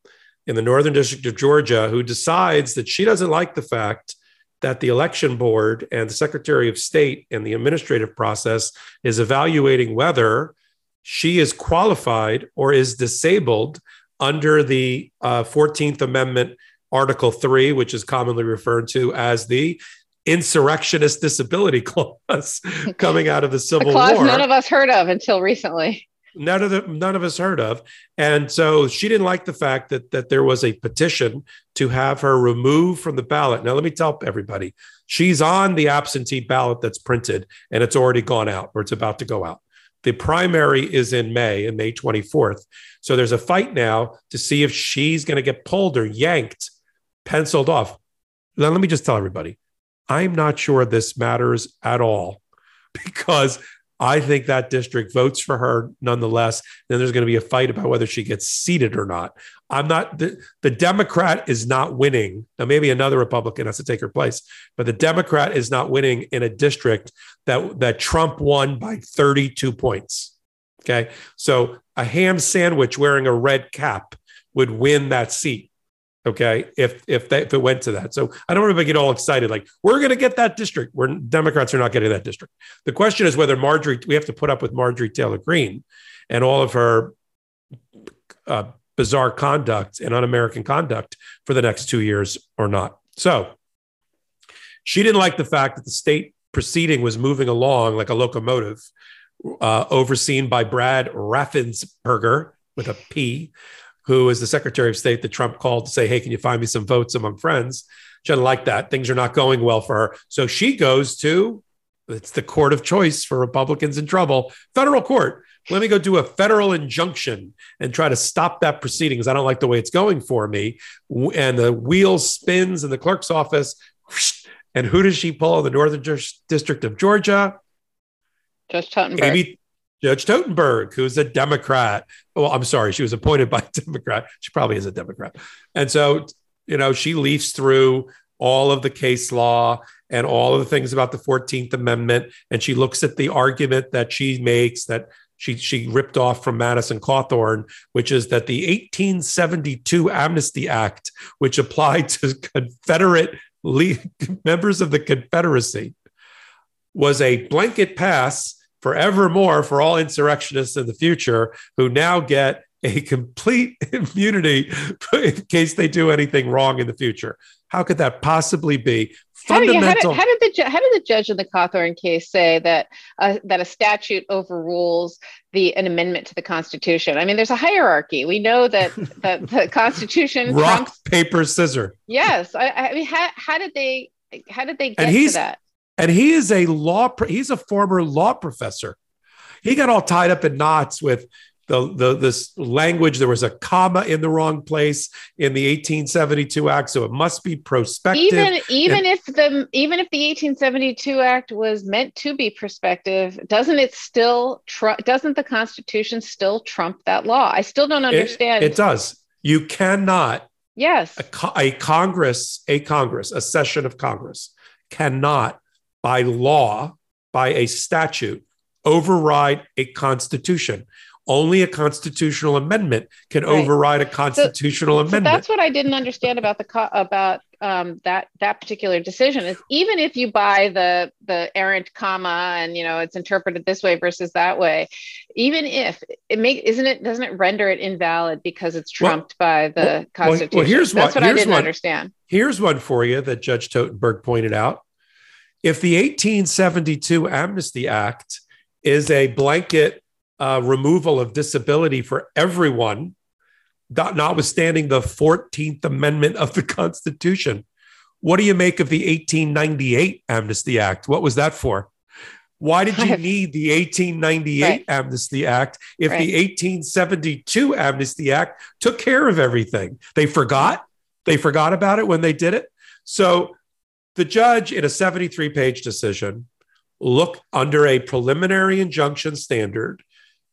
in the Northern District of Georgia who decides that she doesn't like the fact that the election board and the Secretary of State and the administrative process is evaluating whether she is qualified or is disabled under the uh, 14th Amendment, Article 3, which is commonly referred to as the insurrectionist disability *laughs* clause coming out of the Civil
War. Clause none of us heard of until recently.
None of the none of us heard of. And so she didn't like the fact that that there was a petition to have her removed from the ballot. Now let me tell everybody she's on the absentee ballot that's printed and it's already gone out or it's about to go out the primary is in may and may 24th so there's a fight now to see if she's going to get pulled or yanked penciled off. Now let me just tell everybody i'm not sure this matters at all *laughs* because I think that district votes for her nonetheless. Then there's going to be a fight about whether she gets seated or not. I'm not the, the Democrat is not winning. Now, maybe another Republican has to take her place, but the Democrat is not winning in a district that that Trump won by 32 points. Okay. So a ham sandwich wearing a red cap would win that seat. Okay, if if that if it went to that, so I don't want to get all excited like we're going to get that district. Where Democrats are not getting that district. The question is whether Marjorie we have to put up with Marjorie Taylor Greene and all of her uh, bizarre conduct and un-American conduct for the next two years or not. So she didn't like the fact that the state proceeding was moving along like a locomotive, uh, overseen by Brad Raffensperger with a P who is the Secretary of State that Trump called to say, Hey, can you find me some votes among friends? She doesn't like that. Things are not going well for her. So she goes to it's the court of choice for Republicans in trouble, federal court. Let me go do a federal injunction and try to stop that proceedings. I don't like the way it's going for me. And the wheel spins in the clerk's office. And who does she pull in the Northern District of Georgia?
Judge Totenberg. Amy,
Judge Totenberg, who's a Democrat. Well, I'm sorry, she was appointed by a *laughs* Democrat. She probably is a Democrat. And so, you know, she leafs through all of the case law and all of the things about the 14th Amendment. And she looks at the argument that she makes that she, she ripped off from Madison Cawthorn, which is that the 1872 Amnesty Act, which applied to Confederate members of the Confederacy, was a blanket pass forevermore for all insurrectionists in the future who now get a complete *laughs* immunity *laughs* in case they do anything wrong in the future. How could that possibly be?
Fundamental. How, did, how, did, the how did the judge in the Cawthorn case say that uh, that a statute overrules the an amendment to the Constitution? I mean, there's a hierarchy. We know that *laughs* that the Constitution
rock trumps, paper scissor.
Yes, I, I mean, how, how did they how did they get and he's, to that?
And he is a law he's a former law professor. He got all tied up in knots with the, the this language. There was a comma in the wrong place in the 1872 act so it must be prospective.
Even even and, if the even if the 1872 act was meant to be prospective doesn't it still tr- doesn't the constitution still trump that law? I still don't understand.
it, it does. You cannot
yes.
a, a congress a congress a session of congress cannot by law, by a statute, override a constitution. Only a constitutional amendment can right. override a constitutional so, amendment.
So that's what I didn't understand about the co- about um, that that particular decision. Is even if you buy the the errant comma and you know it's interpreted this way versus that way, even if it make isn't it doesn't it render it invalid because it's trumped well, by the well, Constitution? Well, here's that's what, what I didn't one, understand.
Here's one for you that Judge Totenberg pointed out if the 1872 Amnesty Act is a blanket uh, removal of disability for everyone, notwithstanding the 14th Amendment of the Constitution. What do you make of the 1898 Amnesty Act? What was that for? Why did you *laughs* need the 1898 right. Amnesty Act if right. the 1872 Amnesty Act took care of everything? They forgot. They forgot about it when they did it. So the judge, in a 73 page decision, looked under a preliminary injunction standard,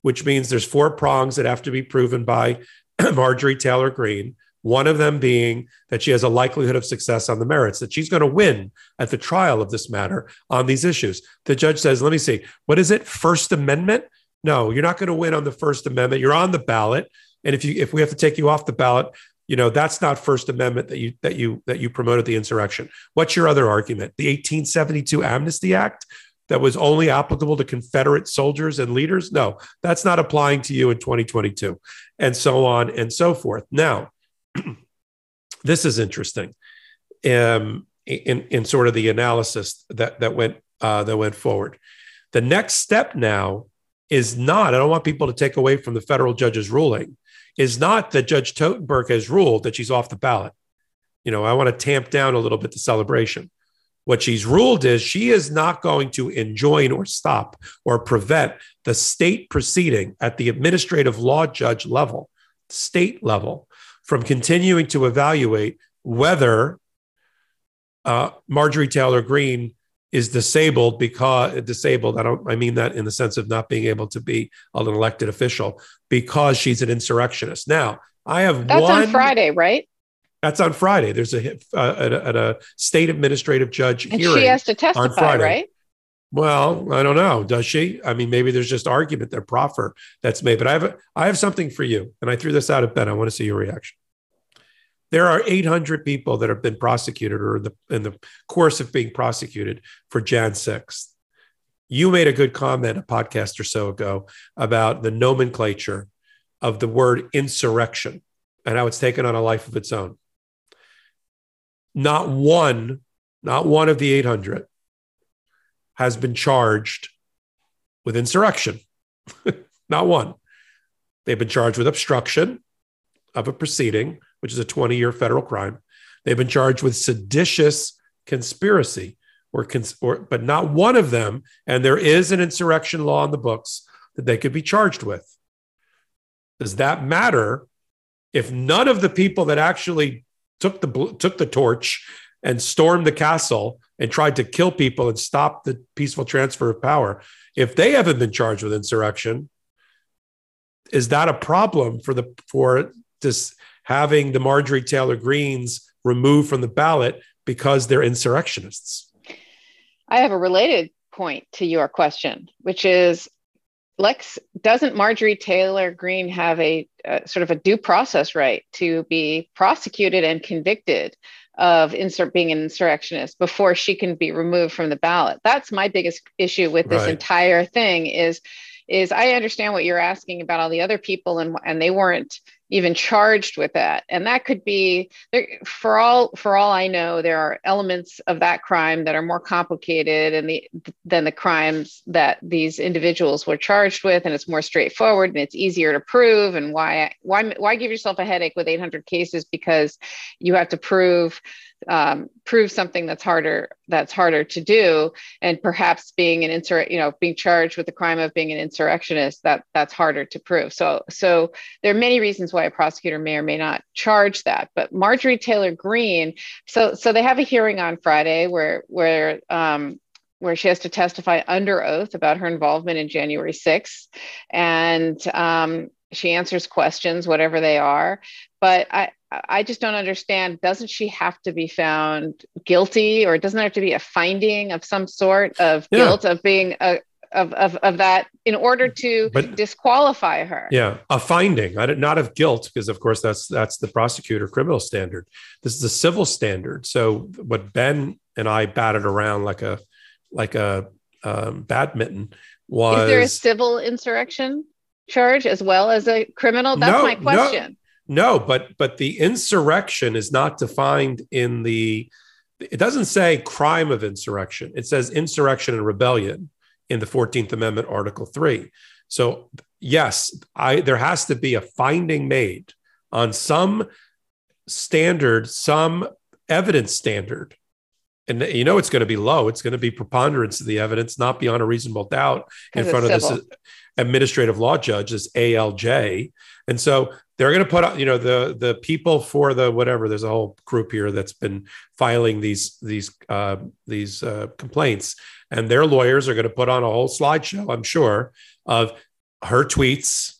which means there's four prongs that have to be proven by *clears throat* Marjorie Taylor Greene. One of them being that she has a likelihood of success on the merits, that she's going to win at the trial of this matter on these issues. The judge says, let me see, what is it? First Amendment? No, you're not going to win on the First Amendment. You're on the ballot. And if you if we have to take you off the ballot, you know that's not First Amendment that you that you that you promoted the insurrection. What's your other argument? The 1872 Amnesty Act that was only applicable to Confederate soldiers and leaders? No, that's not applying to you in 2022, and so on and so forth. Now, *clears throat* this is interesting um, in, in sort of the analysis that, that, went, uh, that went forward. The next step now is not, I don't want people to take away from the federal judge's ruling, is not that Judge Totenberg has ruled that she's off the ballot. You know, I want to tamp down a little bit the celebration. What she's ruled is she is not going to enjoin or stop or prevent the state proceeding at the administrative law judge level, state level, from continuing to evaluate whether uh, Marjorie Taylor Greene is disabled because disabled. I don't. I mean that in the sense of not being able to be an elected official because she's an insurrectionist. Now, I have
that's
one,
on Friday, right?
That's on Friday. There's a uh, at, a, at a state administrative judge
and
hearing.
She has to testify, on Friday. right?
Well, I don't know. Does she? I mean, maybe there's just argument that proffer that's made. But I have a, I have something for you, and I threw this out at Ben. I want to see your reaction. There are 800 people that have been prosecuted or in the in the course of being prosecuted for Jan 6th. You made a good comment a podcast or so ago about the nomenclature of the word insurrection and how it's taken on a life of its own. Not one, not one of the 800 has been charged with insurrection. *laughs* Not one. They've been charged with obstruction of a proceeding, which is a 20 year federal crime. They've been charged with seditious conspiracy, or, cons- or, but not one of them. And there is an insurrection law in the books that they could be charged with. Does that matter if none of the people that actually took the took the torch and stormed the castle and tried to kill people and stop the peaceful transfer of power, if they haven't been charged with insurrection, is that a problem for the for this having the Marjorie Taylor Greens removed from the ballot because they're insurrectionists?
I have a related point to your question, which is Lex, doesn't Marjorie Taylor Greene have a, sort of a due process right to be prosecuted and convicted of insert being an insurrectionist before she can be removed from the ballot? That's my biggest issue with this right. entire thing is is I understand what you're asking about all the other people and and they weren't even charged with that. And that could be for all for all i know there are elements of that crime that are more complicated and the than the crimes that these individuals were charged with and it's more straightforward and it's easier to prove. And why why why give yourself a headache with 800 cases? Because you have to prove um, prove something that's harder that's harder to do. And perhaps being an insur you know being charged with the crime of being an insurrectionist that that's harder to prove. So so there are many reasons why a prosecutor may or may not charge that. But marjorie taylor greene so so they have a hearing on friday where where um, where she has to testify under oath about her involvement in January 6th. And um, she answers questions, whatever they are. But I, I just don't understand. Doesn't she have to be found guilty, or doesn't there have to be a finding of some sort of yeah. guilt of being a of, of, of that in order to but, disqualify her?
Yeah, a finding, not of guilt, because of course that's that's the prosecutor criminal standard. This is a civil standard. So what Ben and I batted around like a like a um, badminton was.
Is there a civil insurrection charge as well as a criminal? That's no, my question.
No no, but but the insurrection is not defined in the. It doesn't say crime of insurrection. It says insurrection and rebellion in the Fourteenth Amendment, Article Three. So yes, I there has to be a finding made on some standard, some evidence standard. And you know it's going to be low. It's going to be preponderance of the evidence, not beyond a reasonable doubt, in front of this administrative law judge, this ALJ. And so they're going to put out, you know, the the people for the whatever. There's a whole group here that's been filing these these uh, these uh, complaints, and their lawyers are going to put on a whole slideshow, I'm sure, of her tweets.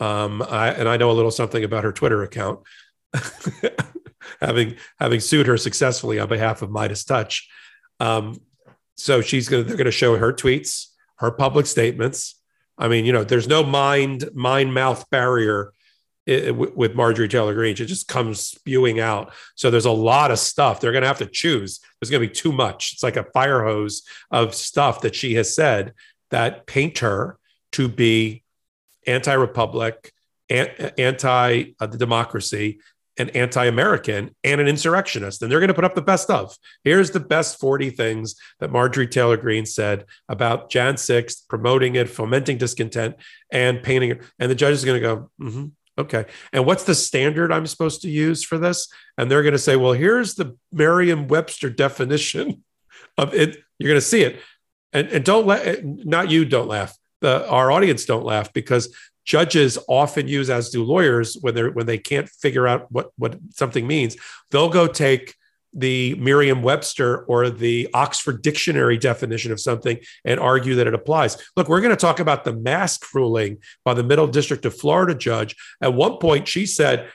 Um, I, and I know a little something about her Twitter account, *laughs* having having sued her successfully on behalf of Meidastouch. Um, so she's gonna they're gonna show her tweets, her public statements. I mean, you know, there's no mind mind mouth barrier with Marjorie Taylor Greene. It just comes spewing out. So there's a lot of stuff. They're going to have to choose. There's going to be too much. It's like a fire hose of stuff that she has said that paint her to be anti-republic, anti uh, the democracy, and anti-American, and an insurrectionist. And they're going to put up the best of. Here's the best 40 things that Marjorie Taylor Greene said about Jan 6th, promoting it, fomenting discontent, and painting it. And the judge is going to go, mm-hmm, okay. And what's the standard I'm supposed to use for this? And they're going to say, well, here's the Merriam-Webster definition *laughs* of it. You're going to see it. And, and don't let, not you don't laugh the, our audience don't laugh because judges often use, as do lawyers, when they're when they can't figure out what what something means, they'll go take the Merriam-Webster or the Oxford Dictionary definition of something and argue that it applies. Look, we're going to talk about the mask ruling by the Middle District of Florida judge. At one point, she said,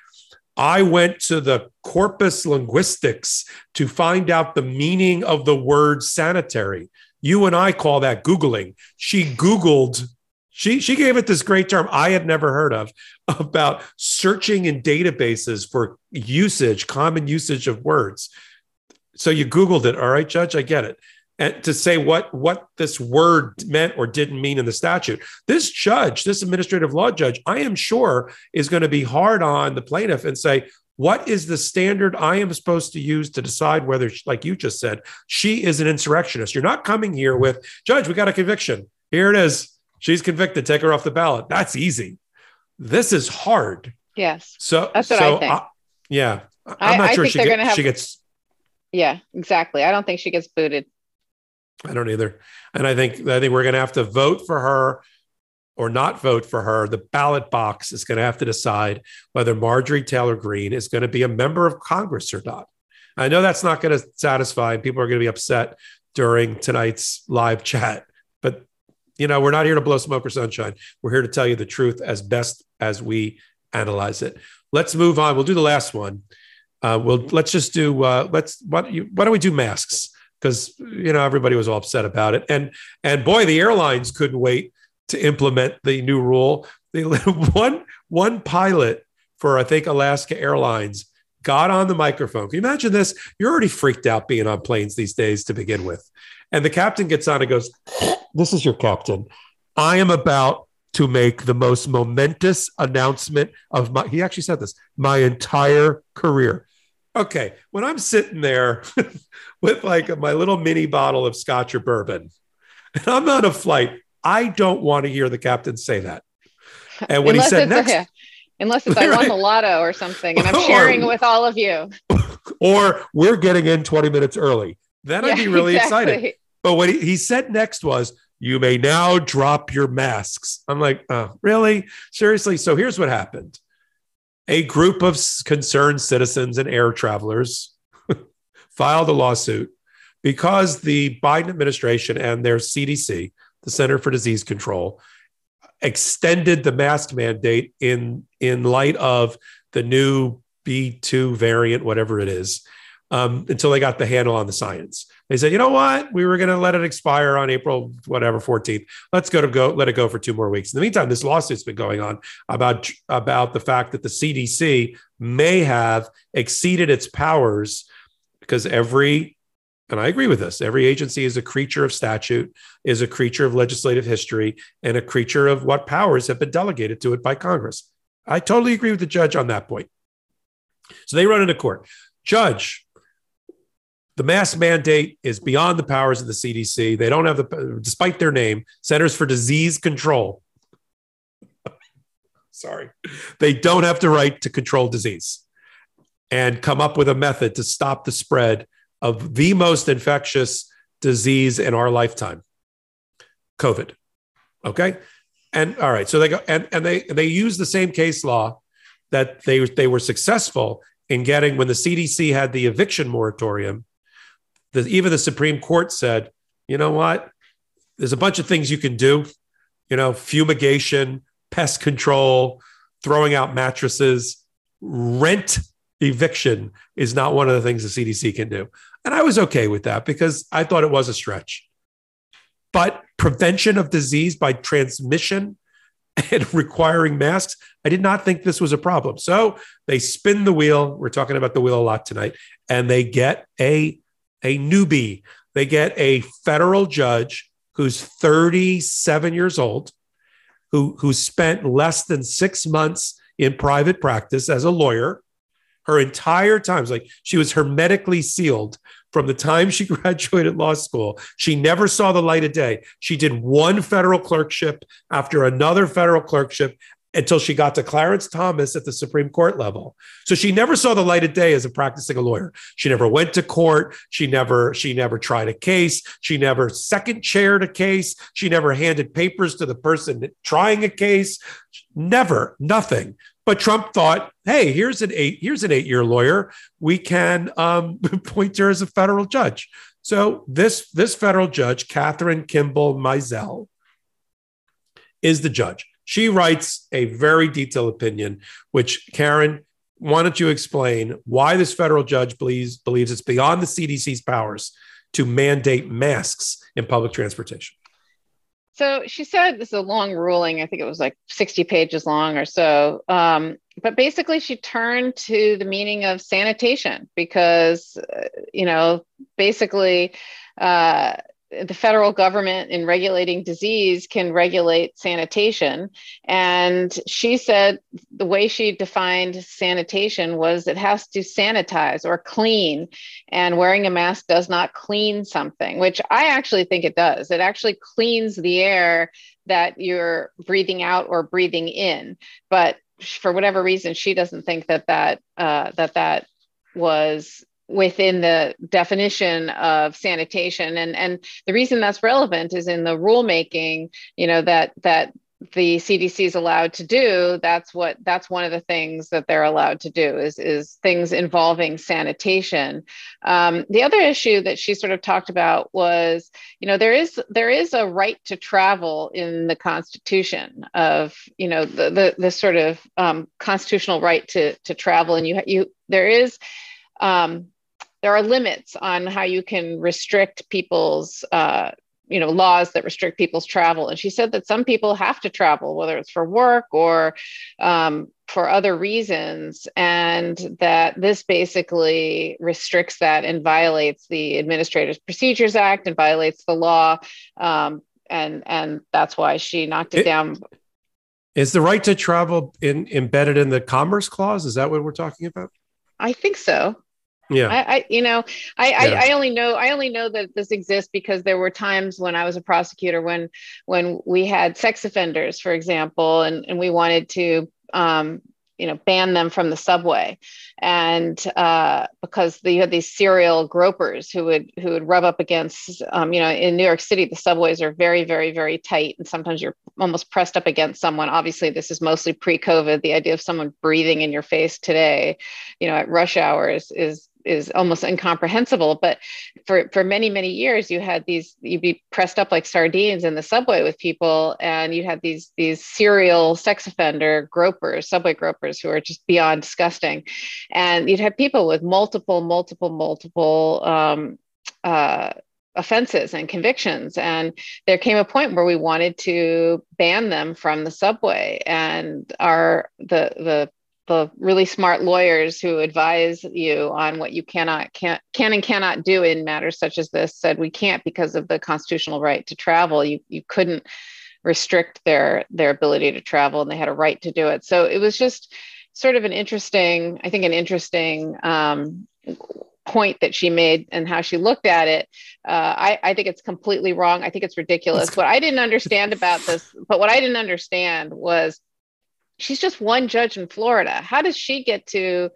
I went to the corpus linguistics to find out the meaning of the word sanitary. You and I call that Googling. She Googled, she, she gave it this great term I had never heard of about searching in databases for usage, common usage of words. So you Googled it. All right, Judge, I get it. And to say what, what this word meant or didn't mean in the statute. This judge, this administrative law judge, I am sure is going to be hard on the plaintiff and say, what is the standard I am supposed to use to decide whether, like you just said, she is an insurrectionist? You're not coming here with, Judge, we got a conviction. Here it is. She's convicted. Take her off the ballot. That's easy. This is hard.
Yes.
So
that's what
so
I think. I,
yeah. I'm not
I,
sure
I
she, get,
have,
she gets.
Yeah, exactly. I don't think she gets booted.
I don't either. And I think I think we're going to have to vote for her or not vote for her, the ballot box is going to have to decide whether Marjorie Taylor Greene is going to be a member of Congress or not. I know that's not going to satisfy, people are going to be upset during tonight's live chat. You know, we're not here to blow smoke or sunshine. We're here to tell you the truth as best as we analyze it. Let's move on. We'll do the last one. Uh, we'll let's just do uh, let's why don't, you, why don't we do masks because you know everybody was all upset about it and and boy the airlines couldn't wait to implement the new rule. They *laughs* one one pilot for I think Alaska Airlines got on the microphone. Can you imagine this? You're already freaked out being on planes these days to begin with. And the captain gets on and goes, This is your captain. I am about to make the most momentous announcement of my, he actually said this, my entire career. Okay. When I'm sitting there *laughs* with like my little mini bottle of scotch or bourbon, and I'm on a flight, I don't want to hear the captain say that. And when
unless
he said next,
a, *laughs* unless it's I *laughs* won the lotto or something, and I'm sharing or, with all of you,
or we're getting in 20 minutes early, then yeah, I'd be really exactly. excited. But what he, he said next was, "You may now drop your masks." I'm like, oh, really? Seriously? So here's what happened: a group of concerned citizens and air travelers *laughs* filed a lawsuit because the Biden administration and their CDC the Center for Disease Control, extended the mask mandate in in light of the new B2 variant, whatever it is, um, until they got the handle on the science. They said, you know what? We were going to let it expire on April, whatever, 14th. Let's go to go, let it go for two more weeks. In the meantime, this lawsuit's been going on about, about the fact that the CDC may have exceeded its powers because every and I agree with this. Every agency is a creature of statute, is a creature of legislative history, and a creature of what powers have been delegated to it by Congress. I totally agree with the judge on that point. So they run into court. Judge, the mask mandate is beyond the powers of the CDC. They don't have the, despite their name, Centers for Disease Control. sorry, they don't have the right to control disease and come up with a method to stop the spread of the most infectious disease in our lifetime, COVID. Okay. And all right, so they go and, and they they use the same case law that they they were successful in getting when the CDC had the eviction moratorium. The, even the Supreme Court said, you know what? There's a bunch of things you can do, you know, fumigation, pest control, throwing out mattresses, rent eviction is not one of the things the CDC can do. And I was okay with that because I thought it was a stretch. But prevention of disease by transmission *laughs* and requiring masks, I did not think this was a problem. So they spin the wheel. We're talking about the wheel a lot tonight, and they get a, a newbie. They get a federal judge who's 37 years old, who, who spent less than six months in private practice as a lawyer, her entire time. Like she was hermetically sealed from the time she *laughs* graduated law school. She never saw the light of day. She did one federal clerkship after another federal clerkship until she got to Clarence Thomas at the Supreme Court level. So she never saw the light of day as a practicing a lawyer. She never went to court. She never she never tried a case. She never second chaired a case. She never handed papers to the person trying a case. Never, nothing. But Trump thought, hey, here's an eight, here's an eight-year lawyer. We can um, *laughs* point her as a federal judge. So this this federal judge, Kathryn Kimball Mizelle, is the judge. She writes a very detailed opinion, which Karen, why don't you explain why this federal judge believes believes it's beyond the CDC's powers to mandate masks in public transportation?
So she said this is a long ruling. I think it was like 60 pages long or so. Um, but basically, she turned to the meaning of sanitation because, uh, you know, basically, uh, the federal government in regulating disease can regulate sanitation. And she said the way she defined sanitation was it has to sanitize or clean, and wearing a mask does not clean something, which I actually think it does. It actually cleans the air that you're breathing out or breathing in. But for whatever reason, she doesn't think that that uh, that that was within the definition of sanitation. And and the reason that's relevant is in the rulemaking you know that that the CDC is allowed to do that's what that's one of the things that they're allowed to do is is things involving sanitation. Um, the other issue that she sort of talked about was you know there is there is a right to travel in the constitution of you know the the, the sort of um, constitutional right to to travel. And you you there is um, there are limits on how you can restrict people's uh, you know laws that restrict people's travel. And she said that some people have to travel whether it's for work or um, for other reasons and that this basically restricts that and violates the administrative procedures act and violates the law. Um, and and that's why she knocked it, it down.
Is the right to travel in, embedded in the commerce clause? Is that what we're talking about?
I think so
yeah.
I, I, you know I, yeah. I i only know i only know that this exists because there were times when i was a prosecutor when when we had sex offenders for example and and we wanted to um you know ban them from the subway. And uh, because you had these serial gropers who would who would rub up against um, you know in new york city the subways are very very very tight. And sometimes you're almost pressed up against someone. Obviously this is mostly pre-covid the idea of someone breathing in your face today you know at rush hours is is almost incomprehensible but for for many many years you had these you'd be pressed up like sardines in the subway with people and you had these these serial sex offender gropers subway gropers who are just beyond disgusting. And you'd have people with multiple multiple multiple um, uh, offenses and convictions and there came a point where we wanted to ban them from the subway and our the the the really smart lawyers who advise you on what you cannot can, can and cannot do in matters such as this said we can't because of the constitutional right to travel. You you couldn't restrict their their ability to travel and they had a right to do it. So it was just sort of an interesting i think an interesting um, point that she made and how she looked at it. Uh, I, I think it's completely wrong. I think it's ridiculous. What i didn't understand about this but what i didn't understand was she's just one judge in Florida. How does she get to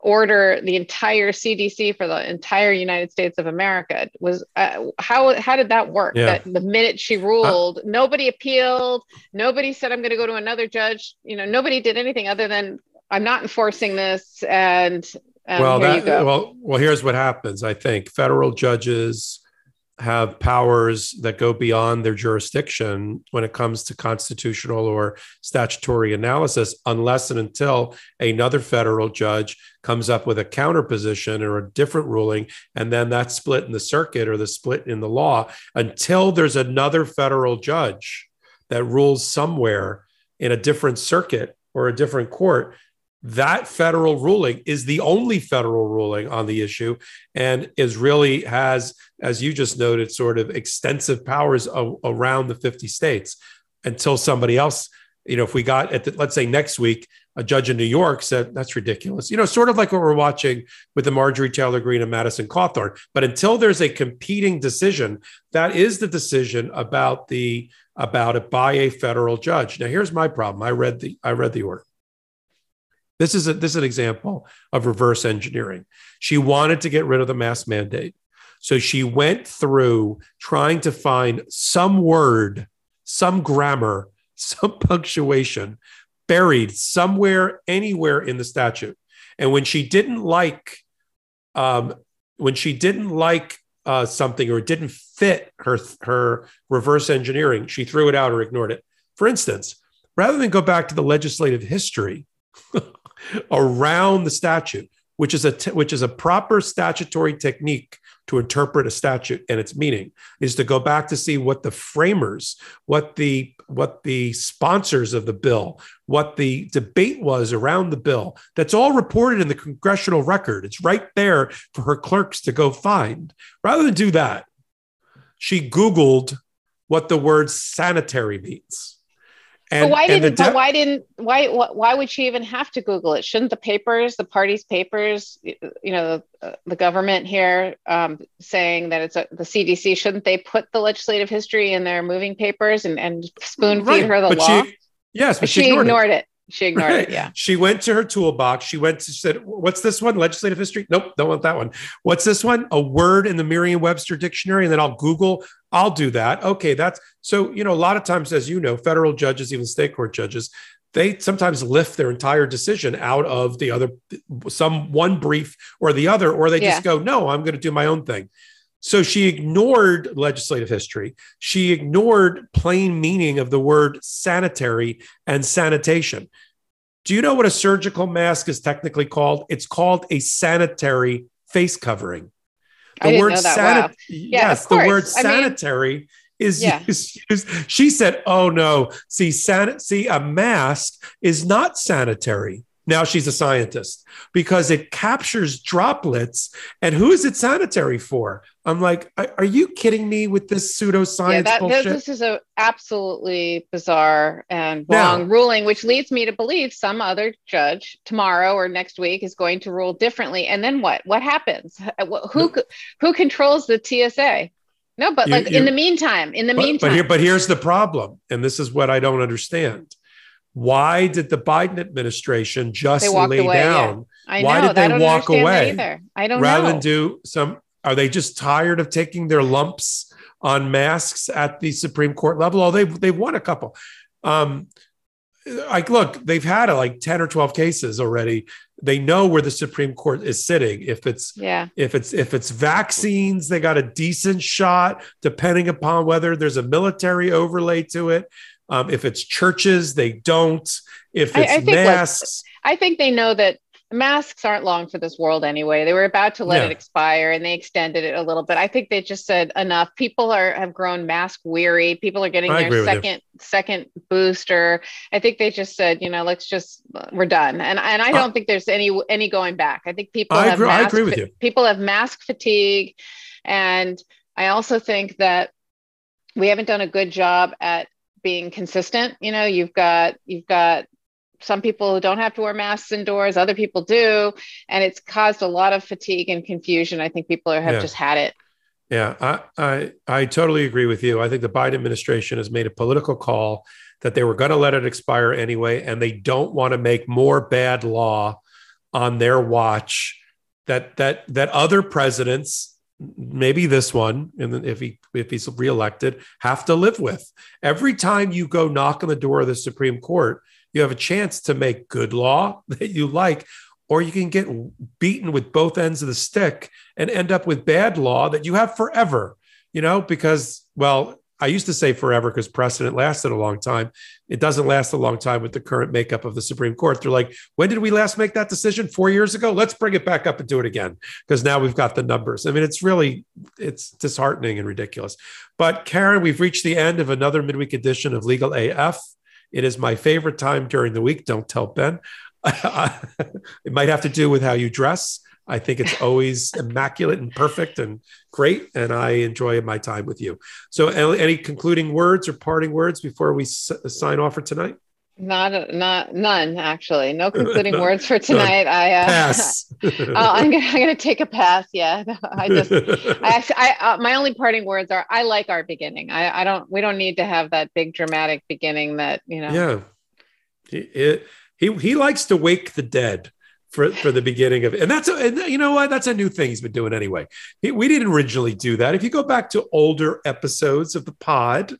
order the entire CDC for the entire United States of America? Was uh, how how did that work? Yeah. That the minute she ruled, uh, nobody appealed, nobody said I'm going to go to another judge. You know, nobody did anything other than I'm not enforcing this and um,
well, that, well, well, here's what happens. I think federal judges have powers that go beyond their jurisdiction when it comes to constitutional or statutory analysis, unless and until another federal judge comes up with a counter position or a different ruling. And then that split in the circuit or the split in the law until there's another federal judge that rules somewhere in a different circuit or a different court that federal ruling is the only federal ruling on the issue and is really has as you just noted sort of extensive powers around the 50 states. Until somebody else you know if we got at the, let's say next week a judge in new york said that's ridiculous. You know sort of like what we're watching with the marjorie taylor greene and madison cawthorn. But until there's a competing decision that is the decision about the about it by a federal judge. Now here's my problem. I read the i read the order this is a, this is an example of reverse engineering. She wanted to get rid of the mask mandate. So she went through trying to find some word, some grammar, *laughs* some punctuation buried somewhere, anywhere in the statute. And when she didn't like, um, when she didn't like uh, something or didn't fit her her reverse engineering, she threw it out or ignored it. For instance, rather than go back to the legislative history *laughs* around the statute, which is a t- which is a proper statutory technique to interpret a statute and its meaning, is to go back to see what the framers, what the what the sponsors of the bill, what the debate was around the bill. That's all reported in the congressional record. It's right there for her clerks to go find. Rather than do that, she Googled what the word sanitary means.
And, but why didn't de- but why didn't why why would she even have to Google it? Shouldn't the papers, the party's papers, you know, the, the government here um, saying that it's a, the CDC, shouldn't they put the legislative history in their moving papers and, and spoon feed right. her the
but
law?
She, yes, but
she,
she ignored,
ignored
it.
it. She ignored right. it. Yeah.
She went to her toolbox. She went to said, "What's this one? Legislative history? Nope, don't want that one. What's this one? A word in the Merriam-Webster dictionary." And then I'll Google. I'll do that. Okay, that's so. You know, a lot of times, as you know, federal judges, even state court judges, they sometimes lift their entire decision out of the other, some one brief or the other, or they yeah. just go, "No, I'm going to do my own thing." So she ignored legislative history. She ignored plain meaning of the word sanitary and sanitation. Do you know what a surgical mask is technically called? It's called a sanitary face covering.
The word sanitary. Wow.
Yeah, yes, the word sanitary I mean, is yeah. *laughs* used, used, She said, "Oh no, see, san- see, a mask is not sanitary." Now she's a scientist because it captures droplets. And who is it sanitary for? I'm like, are you kidding me with this pseudoscience yeah, that, bullshit?
This is a absolutely bizarre and wrong now, ruling, which leads me to believe some other judge tomorrow or next week is going to rule differently. And then what? What happens? Uh, who who controls the TSA? No, but like you, in the meantime, in the
but,
meantime.
But, here, but here's the problem, and this is what I don't understand why did the Biden administration just lay
away,
down?
Yeah. I
why
know.
did they walk away?
Either. I don't
rather
know.
than do some. Are they just tired of taking their lumps on masks at the Supreme Court level? Oh, they've they've won a couple. Um, like, look, they've had like ten or twelve cases already. They know where the Supreme Court is sitting. If it's
yeah,
if it's if it's vaccines, they got a decent shot, depending upon whether there's a military overlay to it. Um, if it's churches, they don't. If it's I, I masks,
I think they know that masks aren't long for this world anyway. They were about to let yeah. it expire and they extended it a little bit. I think they just said enough. People are have grown mask weary. People are getting I their second second booster. I think they just said, you know, let's just we're done. And and I don't uh, think there's any any going back. I think people I have
agree, mask, I agree with you.
People have mask fatigue and I also think that we haven't done a good job at being consistent you know you've got you've got some people who don't have to wear masks indoors other people do and it's caused a lot of fatigue and confusion i think people are, have yeah. just had it
Yeah, I, I I totally agree with you. I think the Biden administration has made a political call that they were going to let it expire anyway, and they don't want to make more bad law on their watch that that that other presidents, maybe this one, and if he if he's reelected, have to live with. Every time you go knock on the door of the Supreme Court, you have a chance to make good law *laughs* that you like or you can get beaten with both ends of the stick and end up with bad law that you have forever, you know, because, well, I used to say forever because precedent lasted a long time. It doesn't last a long time with the current makeup of the Supreme Court. They're like, when did we last make that decision? Four years ago? Let's bring it back up and do it again because now we've got the numbers. I mean, it's really, it's disheartening and ridiculous. But Karen, we've reached the end of another midweek edition of Legal AF. It is my favorite time during the week. Don't tell Ben. *laughs* it might have to do with how you dress. I think it's always *laughs* immaculate and perfect and great. And I enjoy my time with you. So, any concluding words or parting words before we s- sign off for tonight?
Not, not, none actually. No concluding *laughs* words for tonight.
No.
I uh,
pass. *laughs*
uh, I'm gonna, I'm gonna take a pass. Yeah, I just, I I, uh, my only parting words are, I like our beginning. I, I don't, we don't need to have that big dramatic beginning that you know.
Yeah. It, he he likes to wake the dead for for the beginning of it. And that's a, and you know what? That's a new thing he's been doing anyway. We didn't originally do that. If you go back to older episodes of the pod,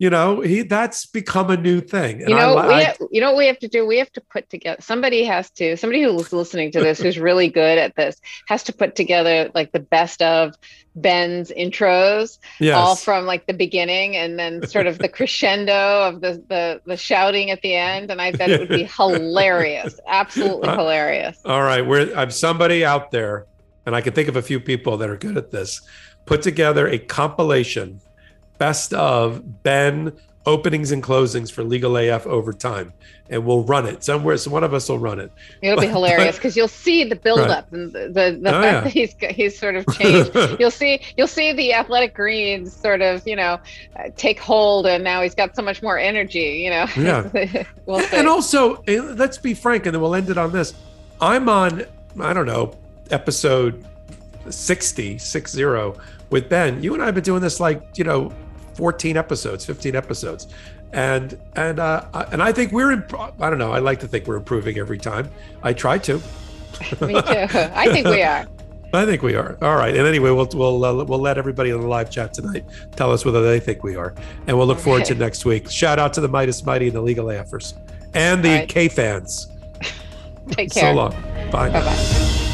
you know he that's become a new thing.
And you know I, we have, you know what we have to do? We have to put together somebody has to somebody who's listening to this who's really good at this has to put together like the best of ben's intros yes. all from like the beginning and then sort of the *laughs* crescendo of the the, the shouting at the end and i bet it would be *laughs* hilarious absolutely uh, hilarious.
all right we're i'm somebody out there and i can think of a few people that are good at this. Put together a compilation best of Ben openings and closings for Legal AF over time, and we'll run it somewhere. So one of us will run it.
It'll but, be *laughs* hilarious because you'll see the buildup right. and the the, the oh, fact yeah. that he's he's sort of changed. *laughs* you'll see you'll see the athletic greens sort of you know take hold, and now he's got so much more energy. You know.
Yeah. *laughs* we'll and also, eh, let's be frank, and then we'll end it on this. I'm on I don't know episode 60, 60 with Ben. You and I have been doing this like you know 14 episodes, 15 episodes. And and uh, and I think we're in, I don't know. I like to think we're improving every time. I try to. *laughs*
Me too. I think we are. *laughs*
I think we are. All right. And anyway, we'll we'll uh, we'll let everybody on the live chat tonight tell us whether they think we are, and we'll look okay. forward to *laughs* next week. Shout out to the Meidas Mighty and the Legal AFers and the right. K fans.
Take care.
So long. Bye.
Bye bye.